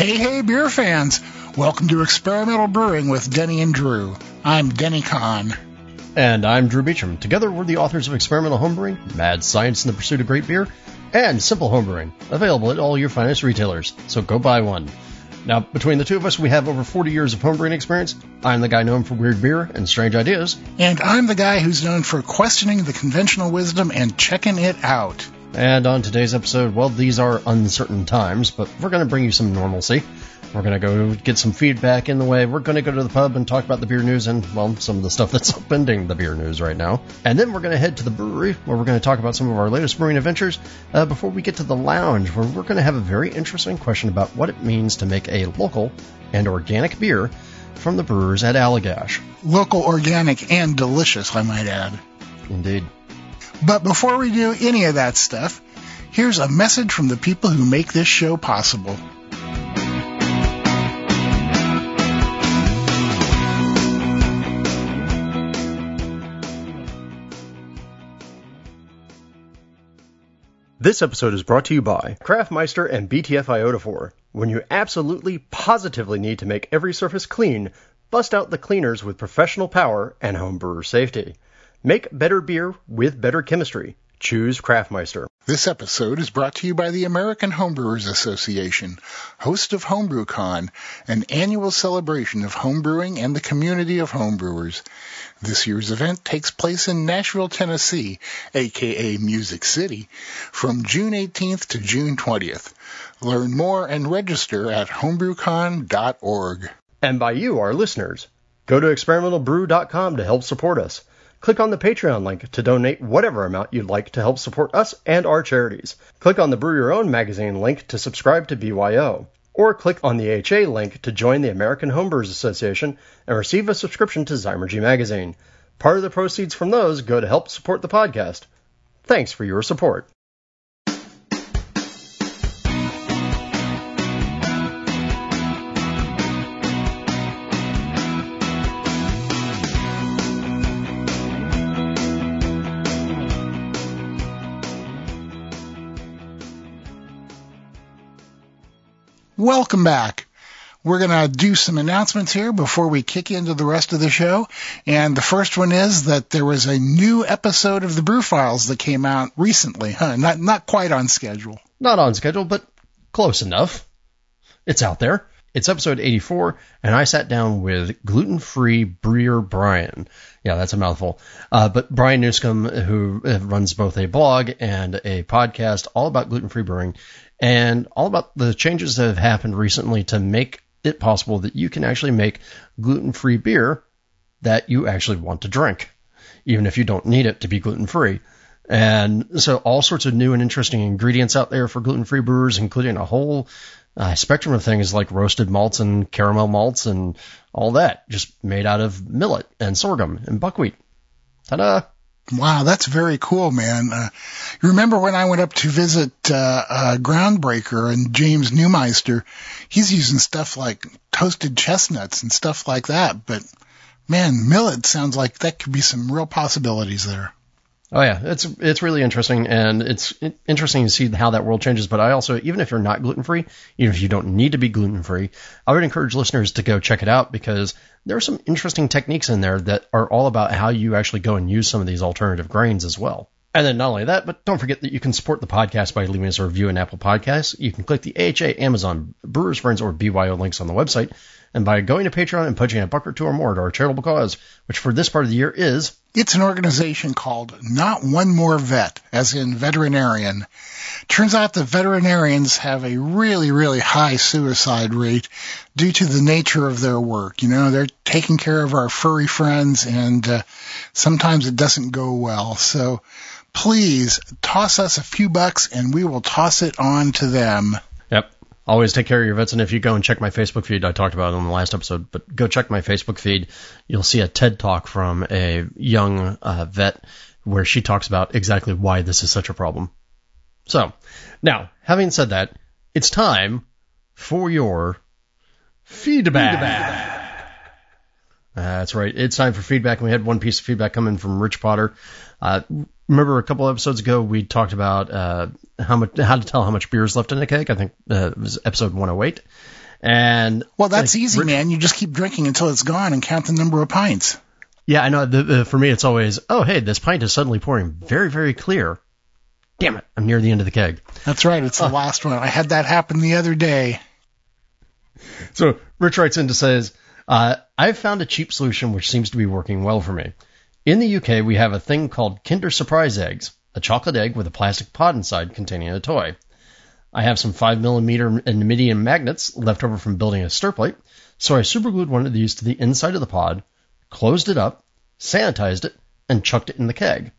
Hey, hey, beer fans! Welcome to Experimental Brewing with Denny and Drew. I'm Denny Conn. And I'm Drew Beechum. Together, we're the authors of Experimental Homebrewing, Mad Science in the Pursuit of Great Beer, and Simple Homebrewing, available at all your finest retailers. So go buy one. Now, between the two of us, we have over 40 years of homebrewing experience. I'm the guy known for weird beer and strange ideas. And I'm the guy who's known for questioning the conventional wisdom and checking it out. And on today's episode, well, these are uncertain times, but we're going to bring you some normalcy. We're going to go get some feedback in the way. We're going to go to the pub and talk about the beer news and, well, some of the stuff that's upending the beer news right now. And then we're going to head to the brewery where we're going to talk about some of our latest brewing adventures uh, before we get to the lounge where we're going to have a very interesting question about what it means to make a local and organic beer from the brewers at Allagash. Local, organic, and delicious, I might add. Indeed. But before we do any of that stuff, here's a message from the people who make this show possible. This episode is brought to you by Craftmeister and BTF Iodophor. When you absolutely, positively need to make every surface clean, bust out the cleaners with professional power and homebrewer safety. Make better beer with better chemistry. Choose Craftmeister. This episode is brought to you by the American Homebrewers Association, host of HomebrewCon, an annual celebration of homebrewing and the community of homebrewers. This year's event takes place in Nashville, Tennessee, aka Music City, from June 18th to June 20th. Learn more and register at homebrewcon.org. And by you, our listeners. Go to experimentalbrew.com to help support us. Click on the Patreon link to donate whatever amount you'd like to help support us and our charities. Click on the Brew Your Own magazine link to subscribe to BYO. Or click on the HA link to join the American Homebrewers Association and receive a subscription to Zymurgy magazine. Part of the proceeds from those go to help support the podcast. Thanks for your support. Welcome back. We're going to do some announcements here before we kick into the rest of the show. And the first one is that there was a new episode of the Brew Files that came out recently. Huh? Not not quite on schedule. Not on schedule, but close enough. It's out there. It's episode 84, and I sat down with gluten-free brewer Brian. Yeah, that's a mouthful. Uh, but Brian Newscomb, who runs both a blog and a podcast all about gluten-free brewing, and all about the changes that have happened recently to make it possible that you can actually make gluten free beer that you actually want to drink, even if you don't need it to be gluten free. And so all sorts of new and interesting ingredients out there for gluten free brewers, including a whole uh, spectrum of things like roasted malts and caramel malts and all that, just made out of millet and sorghum and buckwheat. Ta-da! Wow, that's very cool, man. Uh, you remember when I went up to visit uh, uh, Groundbreaker and James Neumeister? He's using stuff like toasted chestnuts and stuff like that. But man, millet sounds like that could be some real possibilities there. Oh yeah, it's it's really interesting, and it's interesting to see how that world changes. But I also, even if you're not gluten free, even if you don't need to be gluten free, I would encourage listeners to go check it out because there are some interesting techniques in there that are all about how you actually go and use some of these alternative grains as well. And then not only that, but don't forget that you can support the podcast by leaving us a review in Apple Podcasts. You can click the AHA, Amazon, Brewers Friends, or BYO links on the website. And by going to Patreon and pledging a buck or two or more to our charitable cause, which for this part of the year is it's an organization called Not One More Vet, as in veterinarian. Turns out that veterinarians have a really, really high suicide rate due to the nature of their work. You know, they're taking care of our furry friends and uh, sometimes it doesn't go well. So please toss us a few bucks and we will toss it on to them. Always take care of your vets. And if you go and check my Facebook feed, I talked about it on the last episode, but go check my Facebook feed. You'll see a TED talk from a young uh, vet where she talks about exactly why this is such a problem. So, now, having said that, it's time for your feedback. feedback. That's right. It's time for feedback. And we had one piece of feedback coming from Rich Potter. Uh, remember a couple episodes ago we talked about uh, how much how to tell how much beer is left in a keg. I think uh, it was episode 108. And Well, that's like, easy, man. You just keep drinking until it's gone and count the number of pints. Yeah, I know. The, the, for me, it's always, oh, hey, this pint is suddenly pouring very, very clear. Damn it, I'm near the end of the keg. That's right. It's the last one. I had that happen the other day. So Rich writes in to says, uh, I've found a cheap solution which seems to be working well for me. In the UK, we have a thing called Kinder Surprise Eggs, a chocolate egg with a plastic pod inside containing a toy. I have some 5mm and magnets left over from building a stir plate, so I superglued one of these to the inside of the pod, closed it up, sanitized it, and chucked it in the keg.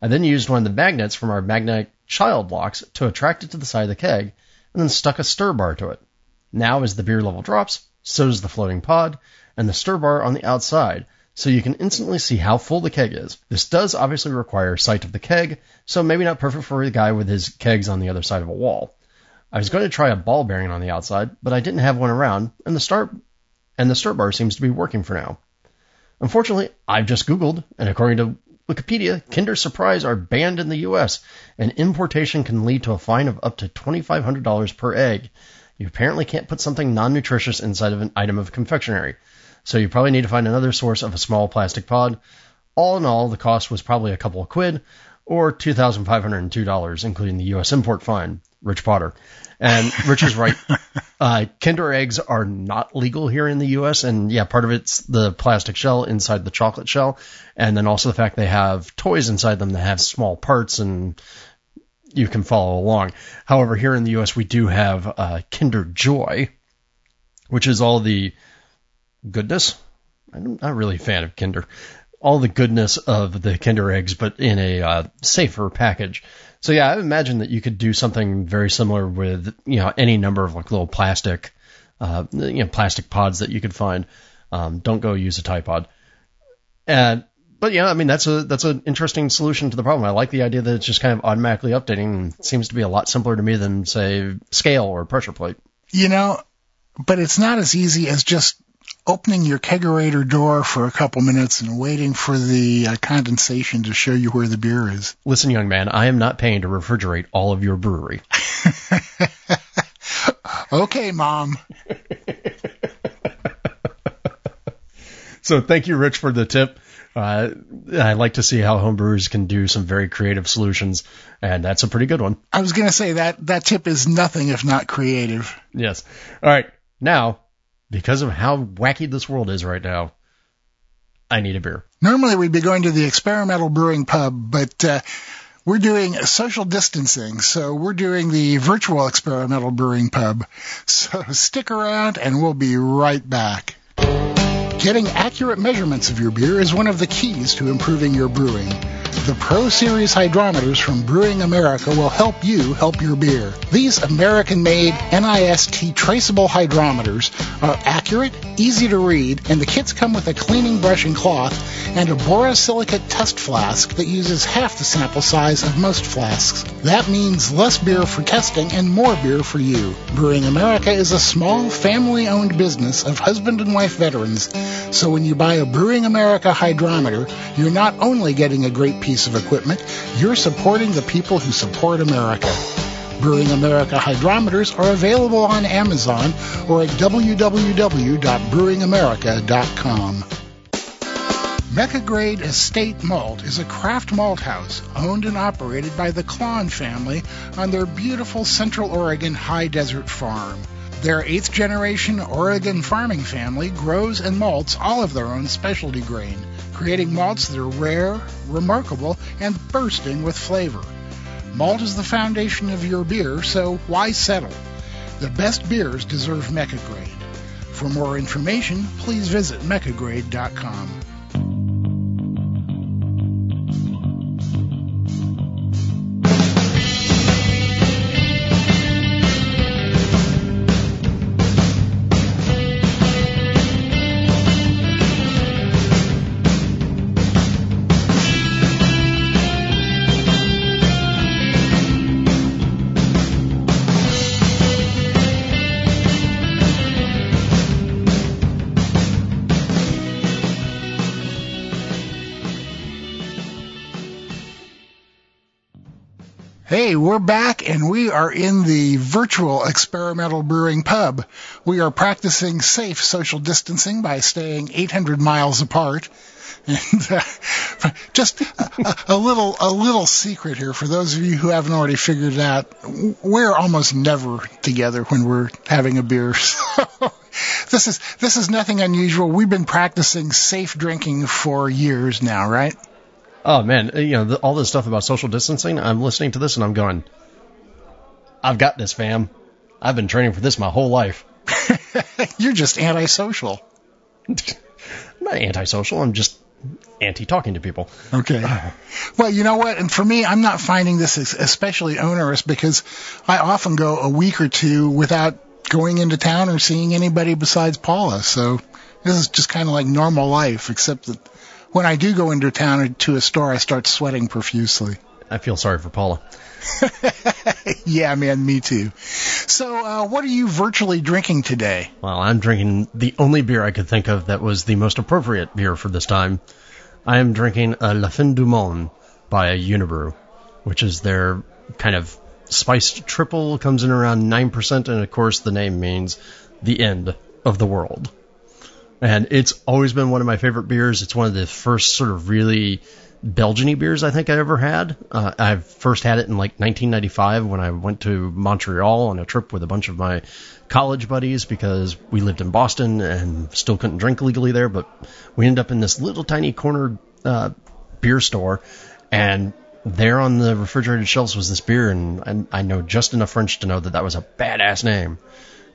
I then used one of the magnets from our magnetic child locks to attract it to the side of the keg, and then stuck a stir bar to it. Now, as the beer level drops, so does the floating pod and the stir bar on the outside, so you can instantly see how full the keg is. This does obviously require sight of the keg, so maybe not perfect for a guy with his kegs on the other side of a wall. I was going to try a ball bearing on the outside, but I didn't have one around, and the start and the start bar seems to be working for now. Unfortunately, I've just Googled, and according to Wikipedia, Kinder Surprise are banned in the U.S., and importation can lead to a fine of up to $2,500 per egg. You apparently can't put something non-nutritious inside of an item of confectionery, so you probably need to find another source of a small plastic pod. All in all, the cost was probably a couple of quid, or $2,502, including the U.S. import fine. Rich Potter. And Rich is right. Uh, Kinder eggs are not legal here in the U.S. And yeah, part of it's the plastic shell inside the chocolate shell. And then also the fact they have toys inside them that have small parts and you can follow along. However, here in the U.S. we do have uh, Kinder Joy, which is all the goodness. I'm not really a fan of Kinder. All the goodness of the Kinder eggs, but in a uh, safer package. So yeah, I imagine that you could do something very similar with you know any number of like little plastic, uh, you know, plastic pods that you could find. Um, don't go use a Tide Pod. And but yeah, I mean that's a that's an interesting solution to the problem. I like the idea that it's just kind of automatically updating. it seems to be a lot simpler to me than say scale or pressure plate. You know, but it's not as easy as just opening your kegerator door for a couple minutes and waiting for the uh, condensation to show you where the beer is. Listen, young man, I am not paying to refrigerate all of your brewery. Okay, mom. So thank you, Rich, for the tip. Uh, I like to see how homebrewers can do some very creative solutions, and that's a pretty good one. I was going to say that that tip is nothing if not creative. Yes. All right. Now, because of how wacky this world is right now, I need a beer. Normally we'd be going to the experimental brewing pub, but uh, we're doing social distancing, so we're doing the virtual experimental brewing pub. So stick around and we'll be right back. Getting accurate measurements of your beer is one of the keys to improving your brewing. The Pro Series hydrometers from Brewing America will help you help your beer. These American-made NIST traceable hydrometers are accurate, easy to read, and the kits come with a cleaning brush and cloth and a borosilicate test flask that uses half the sample size of most flasks. That means less beer for testing and more beer for you. Brewing America is a small, family-owned business of husband and wife veterans, so when you buy a Brewing America hydrometer, you're not only getting a great piece of equipment, you're supporting the people who support America. Brewing America hydrometers are available on Amazon or at www.brewingamerica.com. Mecca Grade Estate Malt is a craft malt house owned and operated by the Klann family on their beautiful Central Oregon high desert farm. Their eighth generation Oregon farming family grows and malts all of their own specialty grain, creating malts that are rare, remarkable, and bursting with flavor. Malt is the foundation of your beer, so why settle? The best beers deserve Mecca Grade. For more information, please visit meccagrade.com. we're back and we are in the virtual experimental brewing pub. We are practicing safe social distancing by staying 800 miles apart. And uh, just a, a, little a little secret here for those of you who haven't already figured it out. We're almost never together when we're having a beer. So this is this is nothing unusual. We've been practicing safe drinking for years now, right? Oh man, you know the, all this stuff about social distancing. I'm listening to this and I'm going, I've got this, fam. I've been training for this my whole life. You're just antisocial. I'm not antisocial. I'm just anti talking to people. Okay. Well, you know what? And for me, I'm not finding this especially onerous because I often go a week or two without going into town or seeing anybody besides Paula. So this is just kind of like normal life, except that when I do go into town to a store, I start sweating profusely. I feel sorry for Paula. yeah, man, me too. So, uh, what are you virtually drinking today? Well, I'm drinking the only beer I could think of that was the most appropriate beer for this time. I am drinking a La Fin du Monde by Unibroue, which is their kind of spiced triple, comes in around 9%, and of course the name means the end of the world and it's always been one of my favorite beers. It's one of the first sort of really Belgiany beers I think I ever had. Uh, I first had it in like 1995 when I went to Montreal on a trip with a bunch of my college buddies because we lived in Boston and still couldn't drink legally there, but we ended up in this little tiny corner uh, beer store and there on the refrigerated shelves was this beer and I, I know just enough French to know that that was a badass name.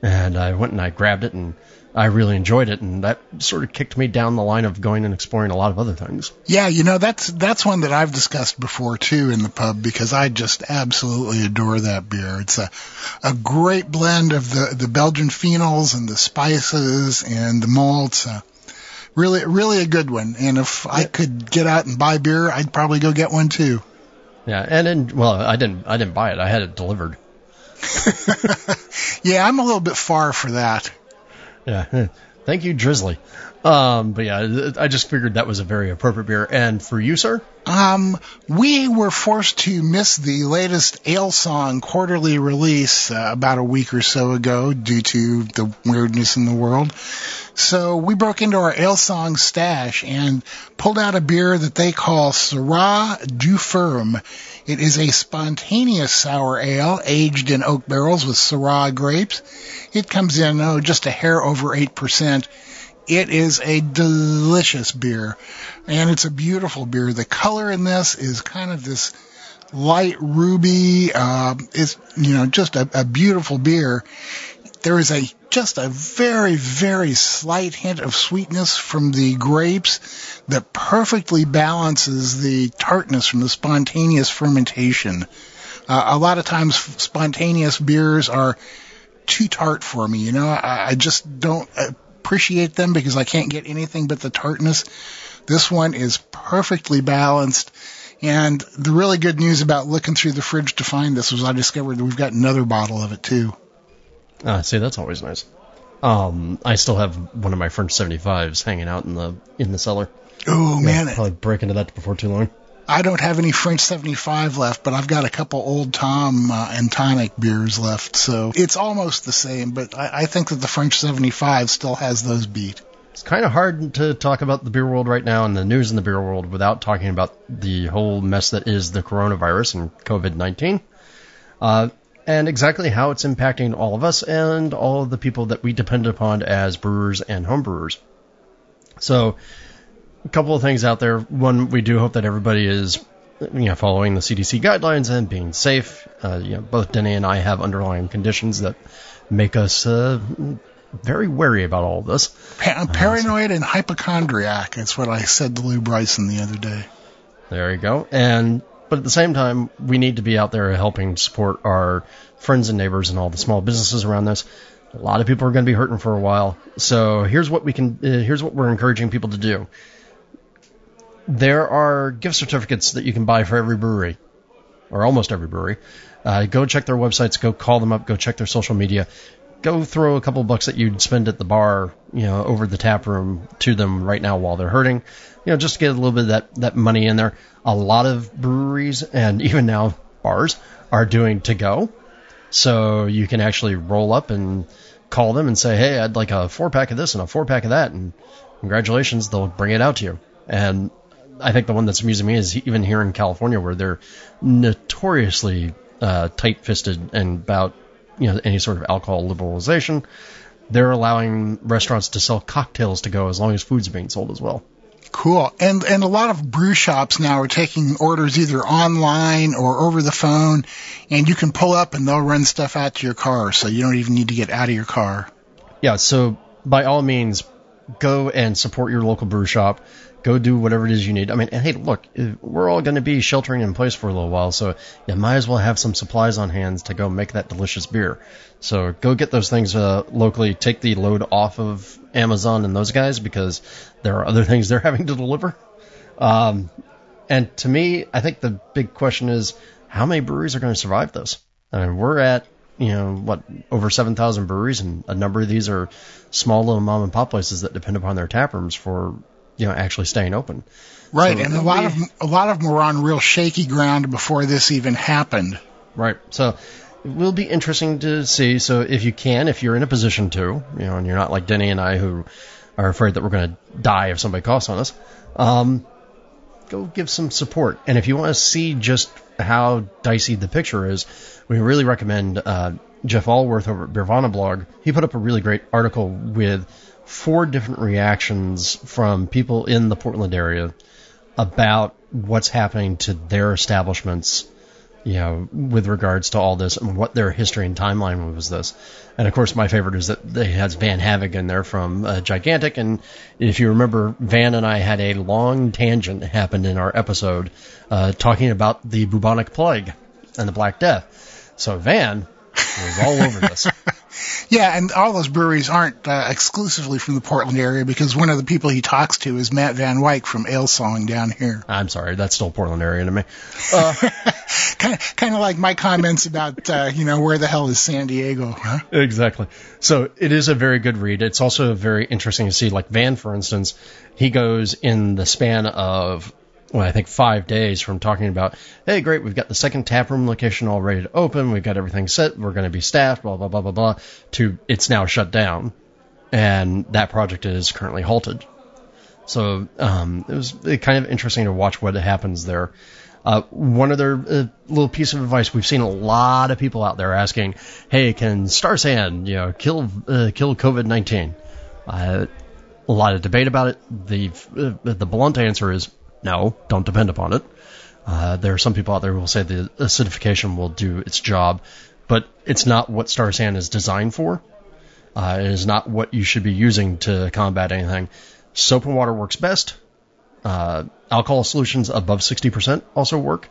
And I went and I grabbed it and I really enjoyed it, and that sort of kicked me down the line of going and exploring a lot of other things. Yeah, you know that's that's one that I've discussed before too in the pub because I just absolutely adore that beer. It's a a great blend of the the Belgian phenols and the spices and the malts. Uh, really, really a good one. And if. I could get out and buy beer, I'd probably go get one too. Yeah, and then well, I didn't I didn't buy it. I had it delivered. yeah, I'm a little bit far for that. Yeah. Thank you, Drizzly. Um, but yeah, I just figured that was a very appropriate beer. And for you, sir? Um, we were forced to miss the latest Alesong quarterly release uh, about a week or so ago due to the weirdness in the world. So we broke into our Alesong stash and pulled out a beer that they call Syrah du Ferme. It is a spontaneous sour ale aged in oak barrels with Syrah grapes. It comes in, oh, just a hair over 8%. It is a delicious beer and it's a beautiful beer. The color in this is kind of this light ruby. Uh, it's, you know, just a, a beautiful beer. There is a just a very, very slight hint of sweetness from the grapes that perfectly balances the tartness from the spontaneous fermentation. Uh, a lot of times spontaneous beers are too tart for me. You know, I, I just don't appreciate them because I can't get anything but the tartness. This one is perfectly balanced. And the really good news about looking through the fridge to find this was I discovered that we've got another bottle of it too. Ah, see, that's always nice. Um, I still have one of my French 75s hanging out in the in the cellar. Oh man, I'll probably break into that before too long. I don't have any French 75 left, but I've got a couple Old Tom uh, and tonic beers left, so it's almost the same. But I, I think that the French 75 still has those beat. It's kind of hard to talk about the beer world right now and the news in the beer world without talking about the whole mess that is the coronavirus and COVID 19. Uh, and exactly how it's impacting all of us and all of the people that we depend upon as brewers and homebrewers. So, a couple of things out there. One, we do hope that everybody is, you know, following the CDC guidelines and being safe. Uh, you know, both Denny and I have underlying conditions that make us uh, very wary about all of this. Pa- paranoid uh, so. and hypochondriac. That's what I said to Lew Bryson the other day. There you go. And but at the same time, we need to be out there helping support our friends and neighbors and all the small businesses around this. A lot of people are going to be hurting for a while. So here's what we can, uh, here's what we're encouraging people to do. There are gift certificates that you can buy for every brewery, or almost every brewery. Uh, go check their websites, go call them up, go check their social media go throw a couple bucks that you'd spend at the bar, you know, over the tap room to them right now while they're hurting, you know, just to get a little bit of that, that money in there. A lot of breweries and even now bars are doing to go. So you can actually roll up and call them and say, hey, I'd like a four pack of this and a four pack of that. And congratulations, they'll bring it out to you. And I think the one that's amusing me is even here in California where they're notoriously uh, tight fisted and about you know any sort of alcohol liberalization, they're allowing restaurants to sell cocktails to go as long as food's being sold as well. Cool. And and a lot of brew shops now are taking orders either online or over the phone, and you can pull up and they'll run stuff out to your car, so you don't even need to get out of your car. Yeah. So by all means, go and support your local brew shop. Go do whatever it is you need. I mean, hey, look, we're all going to be sheltering in place for a little while, so you might as well have some supplies on hand to go make that delicious beer. So go get those things uh, locally. Take the load off of Amazon and those guys because there are other things they're having to deliver. Um, and to me, I think the big question is how many breweries are going to survive this? I mean, we're at you know what over 7,000 breweries, and a number of these are small little mom and pop places that depend upon their tap rooms for you know actually staying open. Right, so and a lot be, of a lot of them were on real shaky ground before this even happened. Right, so it will be interesting to see. So if you can, if you're in a position to, you know, and you're not like Denny and I who are afraid that we're going to die if somebody coughs on us, um, go give some support. And if you want to see just how dicey the picture is, we really recommend uh, Jeff Alworth over at Beervana blog. He put up a really great article with four different reactions from people in the Portland area about what's happening to their establishments, you know, with regards to all this and what their history and timeline was this. And of course, my favorite is that they has Van Havig in there from uh, Gigantic. And if you remember, Van and I had a long tangent happened in our episode uh, talking about the bubonic plague and the Black Death. So Van was all over this. Yeah, and all those breweries aren't uh, exclusively from the Portland area because one of the people he talks to is Matt Van Wyk from Alesong down here. I'm sorry, that's still Portland area to me. Uh, kind of, kind of like my comments about uh, you know where the hell is San Diego? Huh? Exactly. So it is a very good read. It's also very interesting to see, like Van, for instance, he goes in the span of well, I think five days from talking about, hey, great, we've got the second tap room location all ready to open, we've got everything set, we're going to be staffed, blah blah blah blah blah, to it's now shut down, and that project is currently halted. So um, it was kind of interesting to watch what happens there. Uh, one other uh, little piece of advice: we've seen a lot of people out there asking, "Hey, can Star San, you know, kill uh, kill COVID nineteen? Uh, a lot of debate about it. The uh, the blunt answer is no, don't depend upon it. Uh, there are some people out there who will say the acidification will do its job, but it's not what Star San is designed for. Uh, it is not what you should be using to combat anything. Soap and water works best. Uh, alcohol solutions above 60% also work.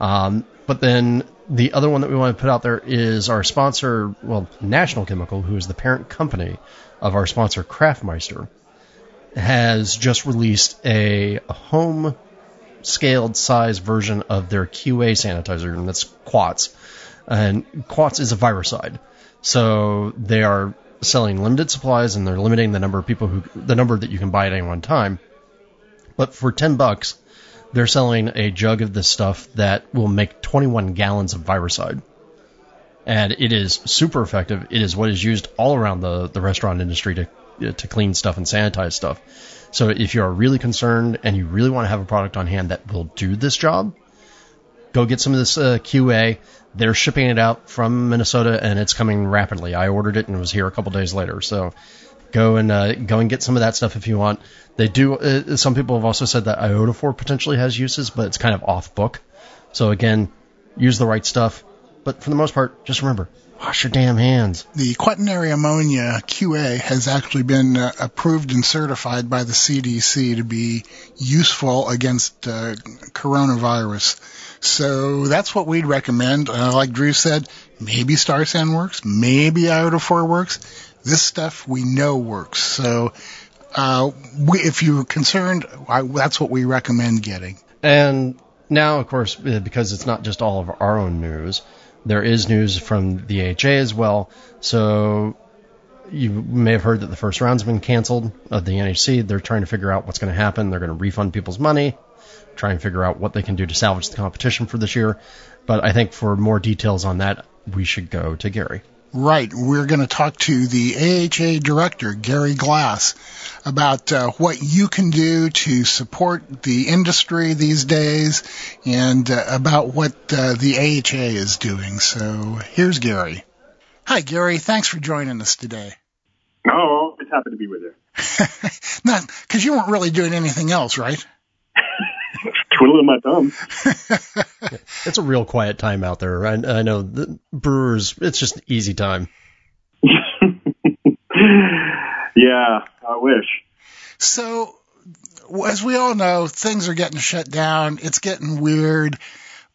Um, but then the other one that we want to put out there is our sponsor, well, National Chemical, who is the parent company of our sponsor, Craftmeister has just released a home scaled size version of their QA sanitizer, and that's Quats. And Quats is a virucide. So they are selling limited supplies and they're limiting the number of people who, the number that you can buy at any one time. But for 10 bucks, they're selling a jug of this stuff that will make 21 gallons of virucide. And it is super effective. It is what is used all around the, the restaurant industry to to clean stuff and sanitize stuff. So if you are really concerned and you really want to have a product on hand that will do this job, go get some of this uh, QA. They're shipping it out from Minnesota and it's coming rapidly. I ordered it and it was here a couple days later. So go and uh, go and get some of that stuff if you want. They do. Uh, some people have also said that iodophor potentially has uses, but it's kind of off book. So again, use the right stuff. But for the most part, just remember Wash your damn hands. The quaternary ammonia QA has actually been uh, approved and certified by the CDC to be useful against uh, coronavirus. So that's what we'd recommend. Uh, like Drew said, maybe Star San works, maybe iodophor works. This stuff we know works. So uh, we, if you're concerned, I, that's what we recommend getting. And now, of course, uh, because it's not just all of our own news, there is news from the AHA as well. So you may have heard that the first round's been canceled of the NHC. They're trying to figure out what's going to happen. They're going to refund people's money. try and figure out what they can do to salvage the competition for this year. But I think for more details on that, we should go to Gary. Right. We're going to talk to the AHA director, Gary Glass, about uh, what you can do to support the industry these days and uh, about what uh, the AHA is doing. So here's Gary. Hi, Gary. Thanks for joining us today. Oh, always happy to be with you. Not because you weren't really doing anything else, right? Twiddling my thumbs. it's a real quiet time out there. I, I know the brewers. It's just an easy time. yeah, I wish. So, as we all know, things are getting shut down. It's getting weird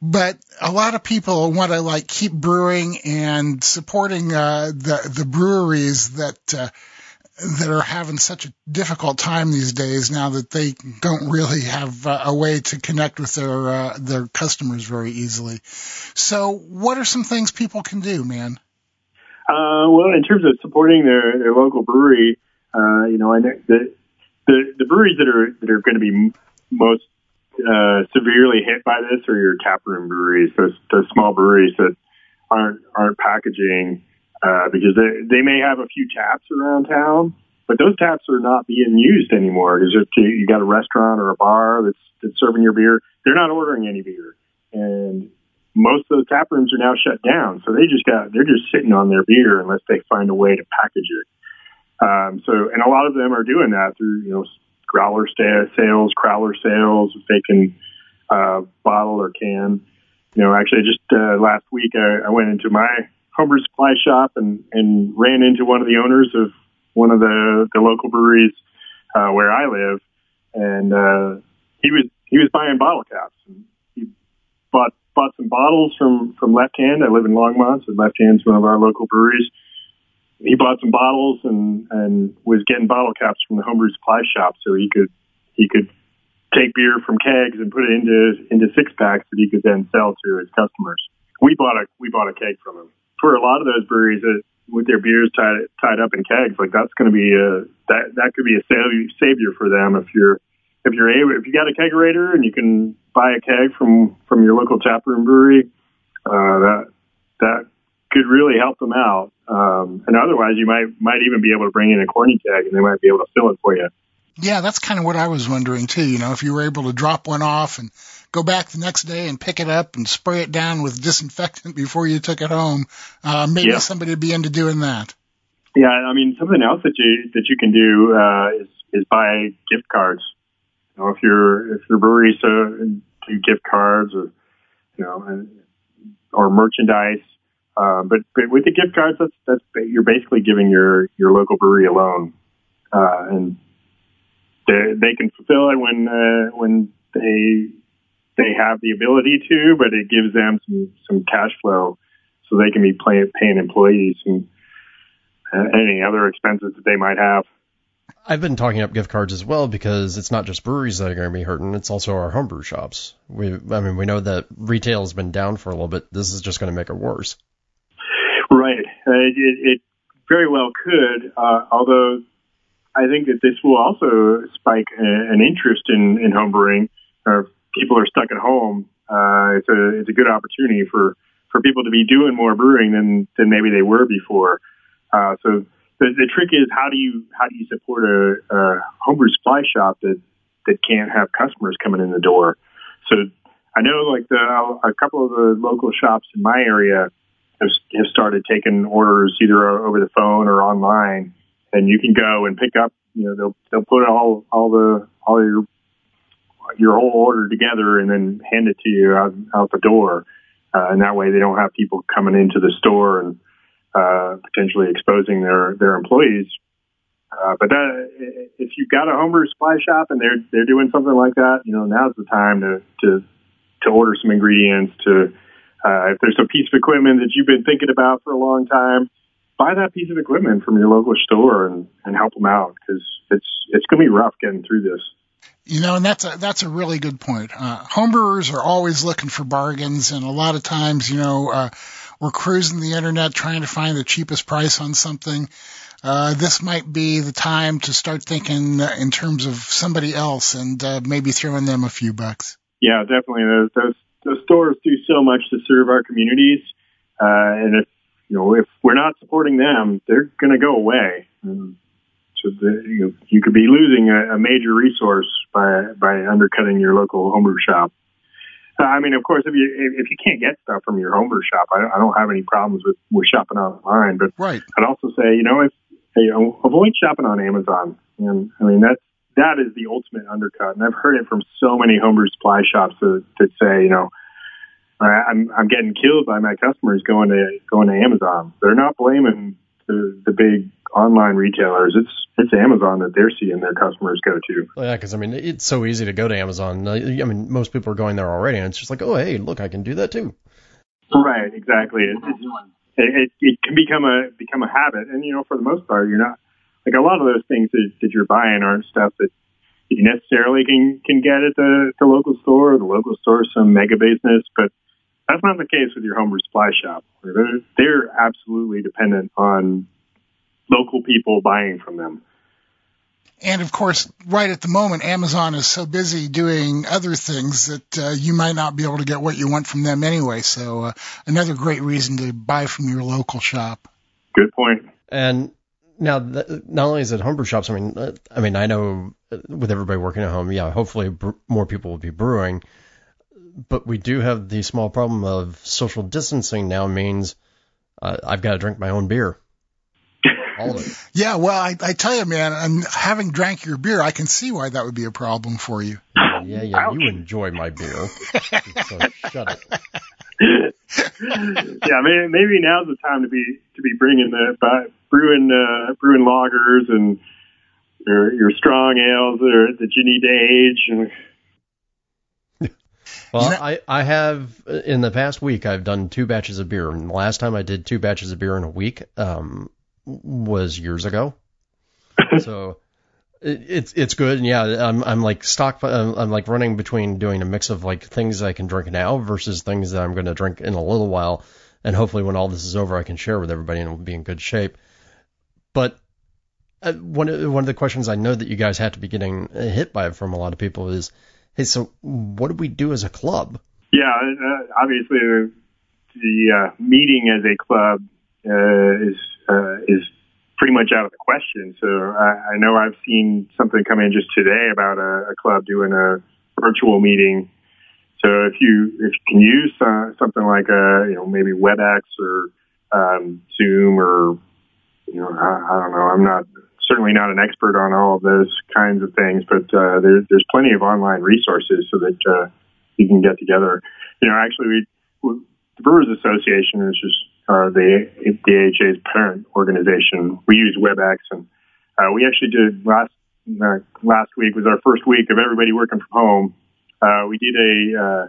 but a lot of people want to like keep brewing and supporting uh, the the breweries that uh, that are having such a difficult time these days now that they don't really have uh, a way to connect with their uh, their customers very easily. So, what are some things people can do, man? Uh, well, in terms of supporting their their local brewery, uh, you know, I know the the the breweries that are that are going to be most uh, severely hit by this are your taproom breweries, those, those small breweries that aren't aren't packaging uh, because they they may have a few taps around town, but those taps are not being used anymore because if you got a restaurant or a bar that's that's serving your beer, they're not ordering any beer, and most of those tap rooms are now shut down. So they just got they're just sitting on their beer unless they find a way to package it. Um, so and a lot of them are doing that through you know growler sales, crowler sales, if they can uh, bottle or can. You know, actually, just uh, last week I, I went into my homebrew supply shop and and ran into one of the owners of one of the the local breweries uh, where I live, and uh, he was he was buying bottle caps. And he bought bought some bottles from from Left Hand. I live in Longmont, so Left Hand's one of our local breweries he bought some bottles and and was getting bottle caps from the homebrew supply shop, so he could he could take beer from kegs and put it into into six packs that he could then sell to his customers. We bought a we bought a keg from him. For a lot of those breweries that with their beers tied tied up in kegs, like that's going to be a that that could be a savior for them if you're if you're able if you got a kegerator and you can buy a keg from from your local taproom brewery, uh, that that could really help them out. Um, and otherwise, you might might even be able to bring in a corny keg, and they might be able to fill it for you. Yeah, that's kind of what I was wondering too. You know, if you were able to drop one off and go back the next day and pick it up and spray it down with disinfectant before you took it home, uh, maybe yeah. somebody would be into doing that. Yeah, I mean, something else that you that you can do uh, is is buy gift cards. You know, if your if your breweries uh, do gift cards or you know or merchandise, um, but, but with the gift cards, that's, that's you're basically giving your your local brewery a loan, uh, and they, they can fulfill it when uh, when they they have the ability to, but it gives them some some cash flow, so they can be pay, paying employees and uh, any other expenses that they might have. I've been talking up gift cards as well because it's not just breweries that are going to be hurting; it's also our homebrew shops. We, I mean, we know that retail has been down for a little bit. This is just going to make it worse. Right. Uh, it, it, very well could, uh, although I think that this will also spike an interest in, in homebrewing. Or people are stuck at home. Uh, it's a it's a good opportunity for, for people to be doing more brewing than, than maybe they were before. Uh, so the, the trick is how do you how do you support a, a homebrew supply shop that that can't have customers coming in the door? So I know like the a couple of the local shops in my area have, have started taking orders either over the phone or online, and you can go and pick up. You know, they'll they'll put all all the all your your whole order together and then hand it to you out out the door, uh, and that way they don't have people coming into the store and uh, potentially exposing their their employees. Uh, but that, if you've got a homebrew supply shop and they're they're doing something like that, you know, now's the time to to to order some ingredients to uh, if there's a piece of equipment that you've been thinking about for a long time, buy that piece of equipment from your local store and, and help them out because it's it's going to be rough getting through this. You know, and that's a that's a really good point. Uh, homebrewers are always looking for bargains, and a lot of times, you know, uh, we're cruising the internet trying to find the cheapest price on something, uh, this might be the time to start thinking in terms of somebody else and uh, maybe throwing them a few bucks. Yeah, definitely. Those, those, those stores do so much to serve our communities, uh, and if you know if we're not supporting them, they're going to go away. And so the, you, you could be losing a, a major resource by by undercutting your local homebrew shop. Uh, I mean, of course, if you if you can't get stuff from your homebrew shop, I, I don't have any problems with with shopping online. But right. I'd also say, you know, if you know, avoid shopping on Amazon. And I mean, that's that is the ultimate undercut. And I've heard it from so many homebrew supply shops that, that say, you know, I'm I'm getting killed by my customers going to going to Amazon. They're not blaming the the big online retailers. It's it's Amazon that they're seeing their customers go to. Yeah, because I mean, it's so easy to go to Amazon. I mean, most people are going there already, and it's just like, oh, hey, look, I can do that too. Right, exactly. It's, it, it can become a become a habit, and you know, for the most part, you're not like a lot of those things that, that you're buying aren't stuff that you necessarily can can get at the, the local store or the local store some mega business, but that's not the case with your homebrew supply shop. They're, they're absolutely dependent on local people buying from them. And of course, right at the moment, Amazon is so busy doing other things that uh, you might not be able to get what you want from them anyway. So uh, another great reason to buy from your local shop. Good point. And now, not only is it homebrew shops. I mean, uh, I mean, I know with everybody working at home, yeah, hopefully br- more people will be brewing. But we do have the small problem of social distancing now means uh, I've got to drink my own beer. All of it. Yeah, well, I, I tell you, man, and having drank your beer, I can see why that would be a problem for you. Yeah, yeah, you enjoy my beer. so shut it. yeah, maybe, maybe now's the time to be to be bringing the uh, brewing uh, brewing lagers and your your strong ales that, that you need to age. And... Well, I, I have in the past week I've done two batches of beer, and the last time I did two batches of beer in a week, um, was years ago. so it, it's it's good, and yeah, I'm I'm like stock. I'm, I'm like running between doing a mix of like things I can drink now versus things that I'm going to drink in a little while, and hopefully when all this is over, I can share with everybody and will be in good shape. But uh, one one of the questions I know that you guys have to be getting hit by from a lot of people is, hey, so what do we do as a club? Yeah, uh, obviously the uh, meeting as a club uh, is uh, is pretty much out of the question. So I, I know I've seen something come in just today about a, a club doing a virtual meeting. So if you if you can use uh, something like a you know maybe WebEx or um, Zoom or you know I, I don't know I'm not certainly not an expert on all of those kinds of things, but uh, there, there's plenty of online resources so that uh, you can get together. You know, actually, we, the Brewers Association, which is uh, the the AHA's parent organization. We use WebEx, and uh, we actually did last uh, last week was our first week of everybody working from home. Uh, we did a uh,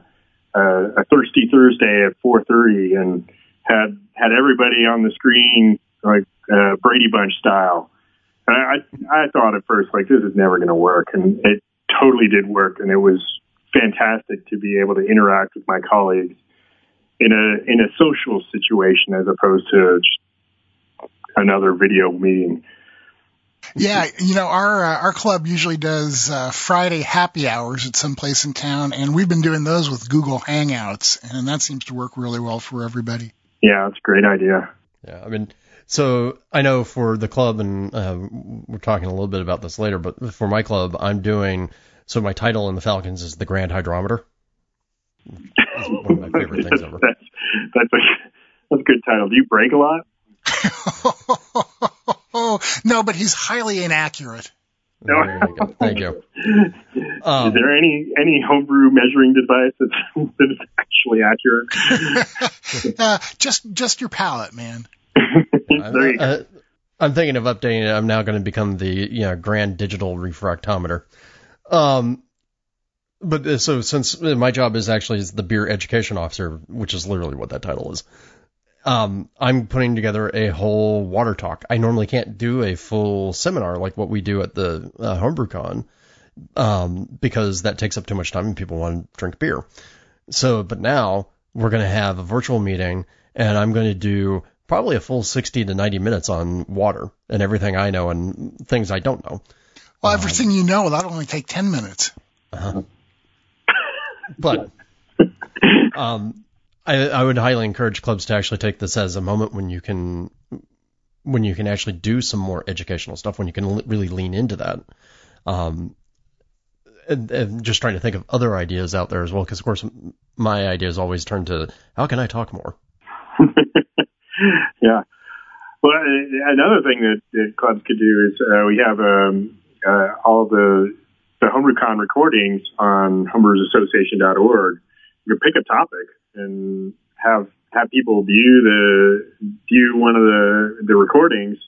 uh, a thirsty Thursday at 4:30, and had had everybody on the screen like uh, Brady Bunch style. And I I thought at first like this is never going to work, and it totally did work, and it was fantastic to be able to interact with my colleagues in a in a social situation as opposed to another video meeting. Yeah, you know our uh, our club usually does uh, Friday happy hours at some place in town, and we've been doing those with Google Hangouts, and that seems to work really well for everybody. Yeah, it's a great idea. Yeah, I mean, so I know for the club, and uh, we're talking a little bit about this later, but for my club, I'm doing. So my title in the Falcons is the Grand Hydrometer one of my favorite things ever. that's, that's, a, that's a good title. Do you break a lot? no, but he's highly inaccurate. No. There you go. Thank you. Um, Is there any any homebrew measuring device that's, that's actually accurate? uh, just just your palate, man. I'm, uh, I'm, thinking of updating it. I'm now going to become the you know, grand digital refractometer. Um, but uh, so since uh, my job is actually as the beer education officer, which is literally what that title is, um, I'm putting together a whole water talk. I normally can't do a full seminar like what we do at the uh, HomebrewCon um, because that takes up too much time and people want to drink beer. So, but now we're going to have a virtual meeting and I'm going to do probably a full 60 to 90 minutes on water and everything I know and things I don't know. Well, everything um, you know, that'll only take 10 minutes. Uh-huh. but um, I, I would highly encourage clubs to actually take this as a moment when you can when you can actually do some more educational stuff, when you can l- really lean into that. Um, and, and, just trying to think of other ideas out there as well, because of course my ideas always turn to how can I talk more. yeah. Well, another thing that, that clubs could do is uh, we have um, uh, all the the HomebrewCon recordings on homebrewersassociation.org. You can pick a topic and have have people view the view one of the the recordings,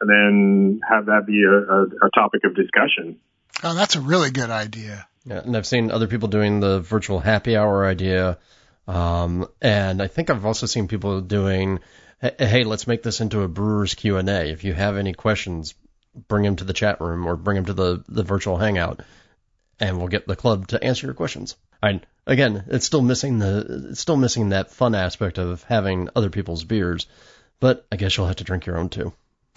and then have that be a, a, a topic of discussion. Oh, that's a really good idea. Yeah, and I've seen other people doing the virtual happy hour idea, um, and I think I've also seen people doing, hey, let's make this into a brewer's Q and A. If you have any questions, bring them to the chat room or bring them to the the virtual hangout, and we'll get the club to answer your questions. I again, it's still missing the it's still missing that fun aspect of having other people's beers, but I guess you'll have to drink your own too.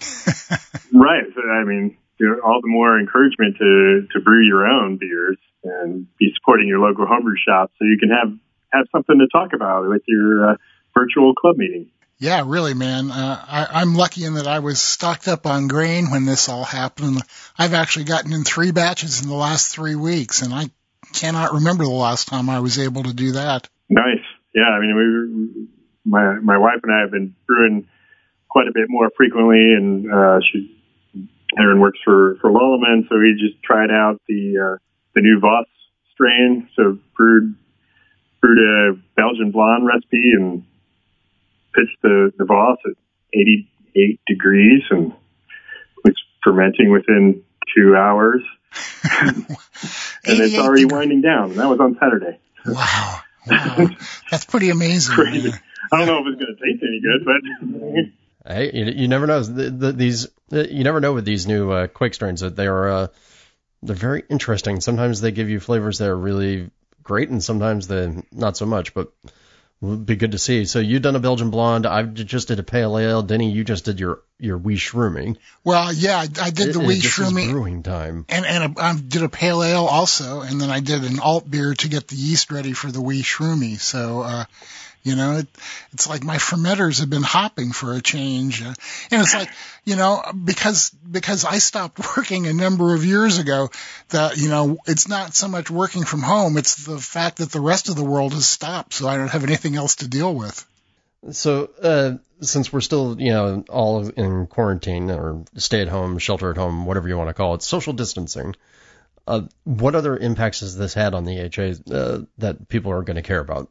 right. I mean, all the more encouragement to to brew your own beers and be supporting your local homebrew shop, so you can have have something to talk about with your uh, virtual club meeting. Yeah, really, man. Uh, I, I'm lucky in that I was stocked up on grain when this all happened. I've actually gotten in three batches in the last three weeks, and I cannot remember the last time I was able to do that. Nice. Yeah, I mean, we, my my wife and I have been brewing quite a bit more frequently, and uh, she Erin works for for Lallemand, so we just tried out the uh, the new Voss strain. So brewed brewed a Belgian blonde recipe and pitched the the Voss at 88 degrees and was fermenting within two hours. and it's already winding down. And that was on Saturday. Wow. wow. That's pretty amazing. Crazy. I don't know if it's going to taste any good, but Hey, you, you never know. The, the, these you never know with these new uh, kveik strains that they are uh, they're very interesting. Sometimes they give you flavors that are really great, and sometimes they not so much. But would be good to see. So you done a Belgian blonde. I just did a pale ale. Denny, you just did your your wee shrooming. Well, yeah, I, I did the it, wee shrooming. brewing time. And and a, I did a pale ale also, and then I did an alt beer to get the yeast ready for the wee shroomy. So uh, you know, it, it's like my fermenters have been hopping for a change. Uh, and it's like, you know, because, because I stopped working a number of years ago that, you know, it's not so much working from home. It's the fact that the rest of the world has stopped. So I don't have anything else to deal with. So, uh, since we're still, you know, all in quarantine or stay at home, shelter at home, whatever you want to call it, social distancing, uh, what other impacts has this had on the AHA uh, that people are going to care about?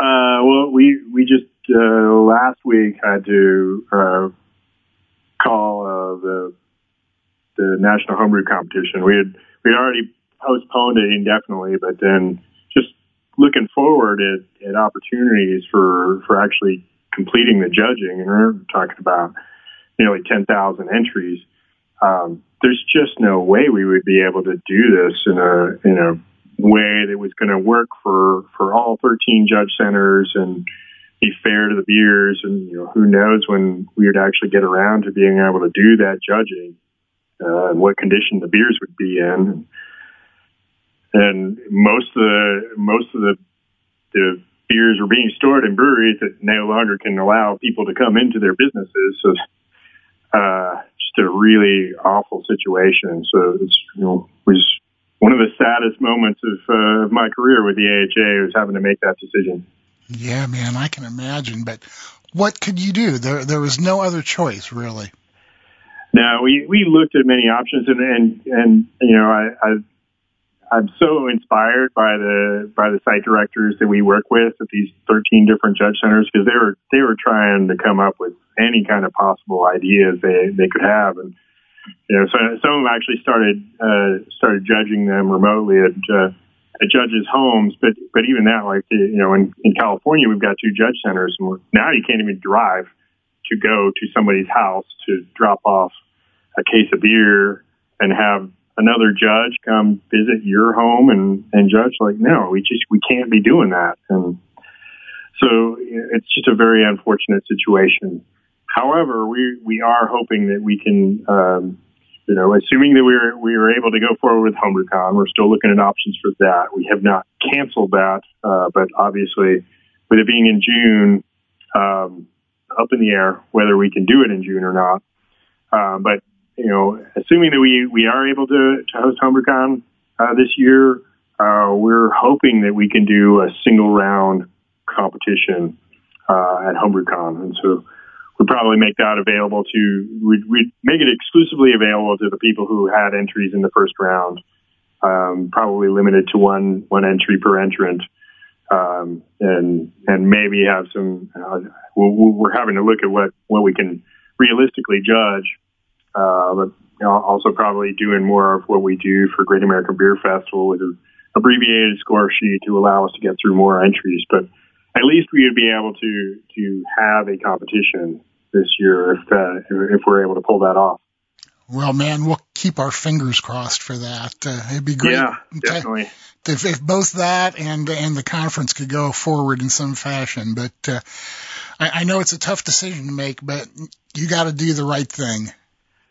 Uh, well, we we just uh, last week had to uh, call uh, the the national homebrew competition. We had we already postponed it indefinitely, but then just looking forward at, at opportunities for for actually completing the judging, and we're talking about nearly ten thousand entries. Um, there's just no way we would be able to do this in a in a way that was going to work for for all 13 judge centers and be fair to the beers and you know who knows when we would actually get around to being able to do that judging uh, and what condition the beers would be in. And most of the most of the the beers were being stored in breweries that no longer can allow people to come into their businesses. So uh just a really awful situation. So it's you know was one of the saddest moments of, uh, of my career with the AHA was having to make that decision. Yeah, man, I can imagine. But what could you do? There, there was no other choice, really. No, we we looked at many options, and and and you know, I, I I'm so inspired by the by the site directors that we work with at these 13 different judge centers because they were they were trying to come up with any kind of possible ideas they they could have, and you know, so some of them actually started uh, started judging them remotely at uh, at judges' homes. But but even that, like you know, in, in California, we've got two judge centers, and now you can't even drive to go to somebody's house to drop off a case of beer and have another judge come visit your home and and judge. Like, no, we just we can't be doing that. And So it's just a very unfortunate situation. However, we we are hoping that we can, um, you know, assuming that we are we are able to go forward with HomebrewCon, we're still looking at options for that. We have not canceled that, uh, but obviously, with it being in June, um, up in the air whether we can do it in June or not. Uh, but you know, assuming that we we are able to, to host HomebrewCon uh, this year, uh, we're hoping that we can do a single round competition uh, at HomebrewCon, and so we'd probably make that available to we'd, we'd make it exclusively available to the people who had entries in the first round, um, probably limited to one one entry per entrant, um, and and maybe have some. Uh, we're, having to look at what what we can realistically judge, uh, but also probably doing more of what we do for Great American Beer Festival with a abbreviated score sheet to allow us to get through more entries. But at least we would be able to to have a competition this year if uh, if we're able to pull that off. Well, man, we'll keep our fingers crossed for that. Uh, it'd be great. Yeah, definitely. If, if, both that and and the conference could go forward in some fashion, but uh, I, I know it's a tough decision to make, but you got to do the right thing.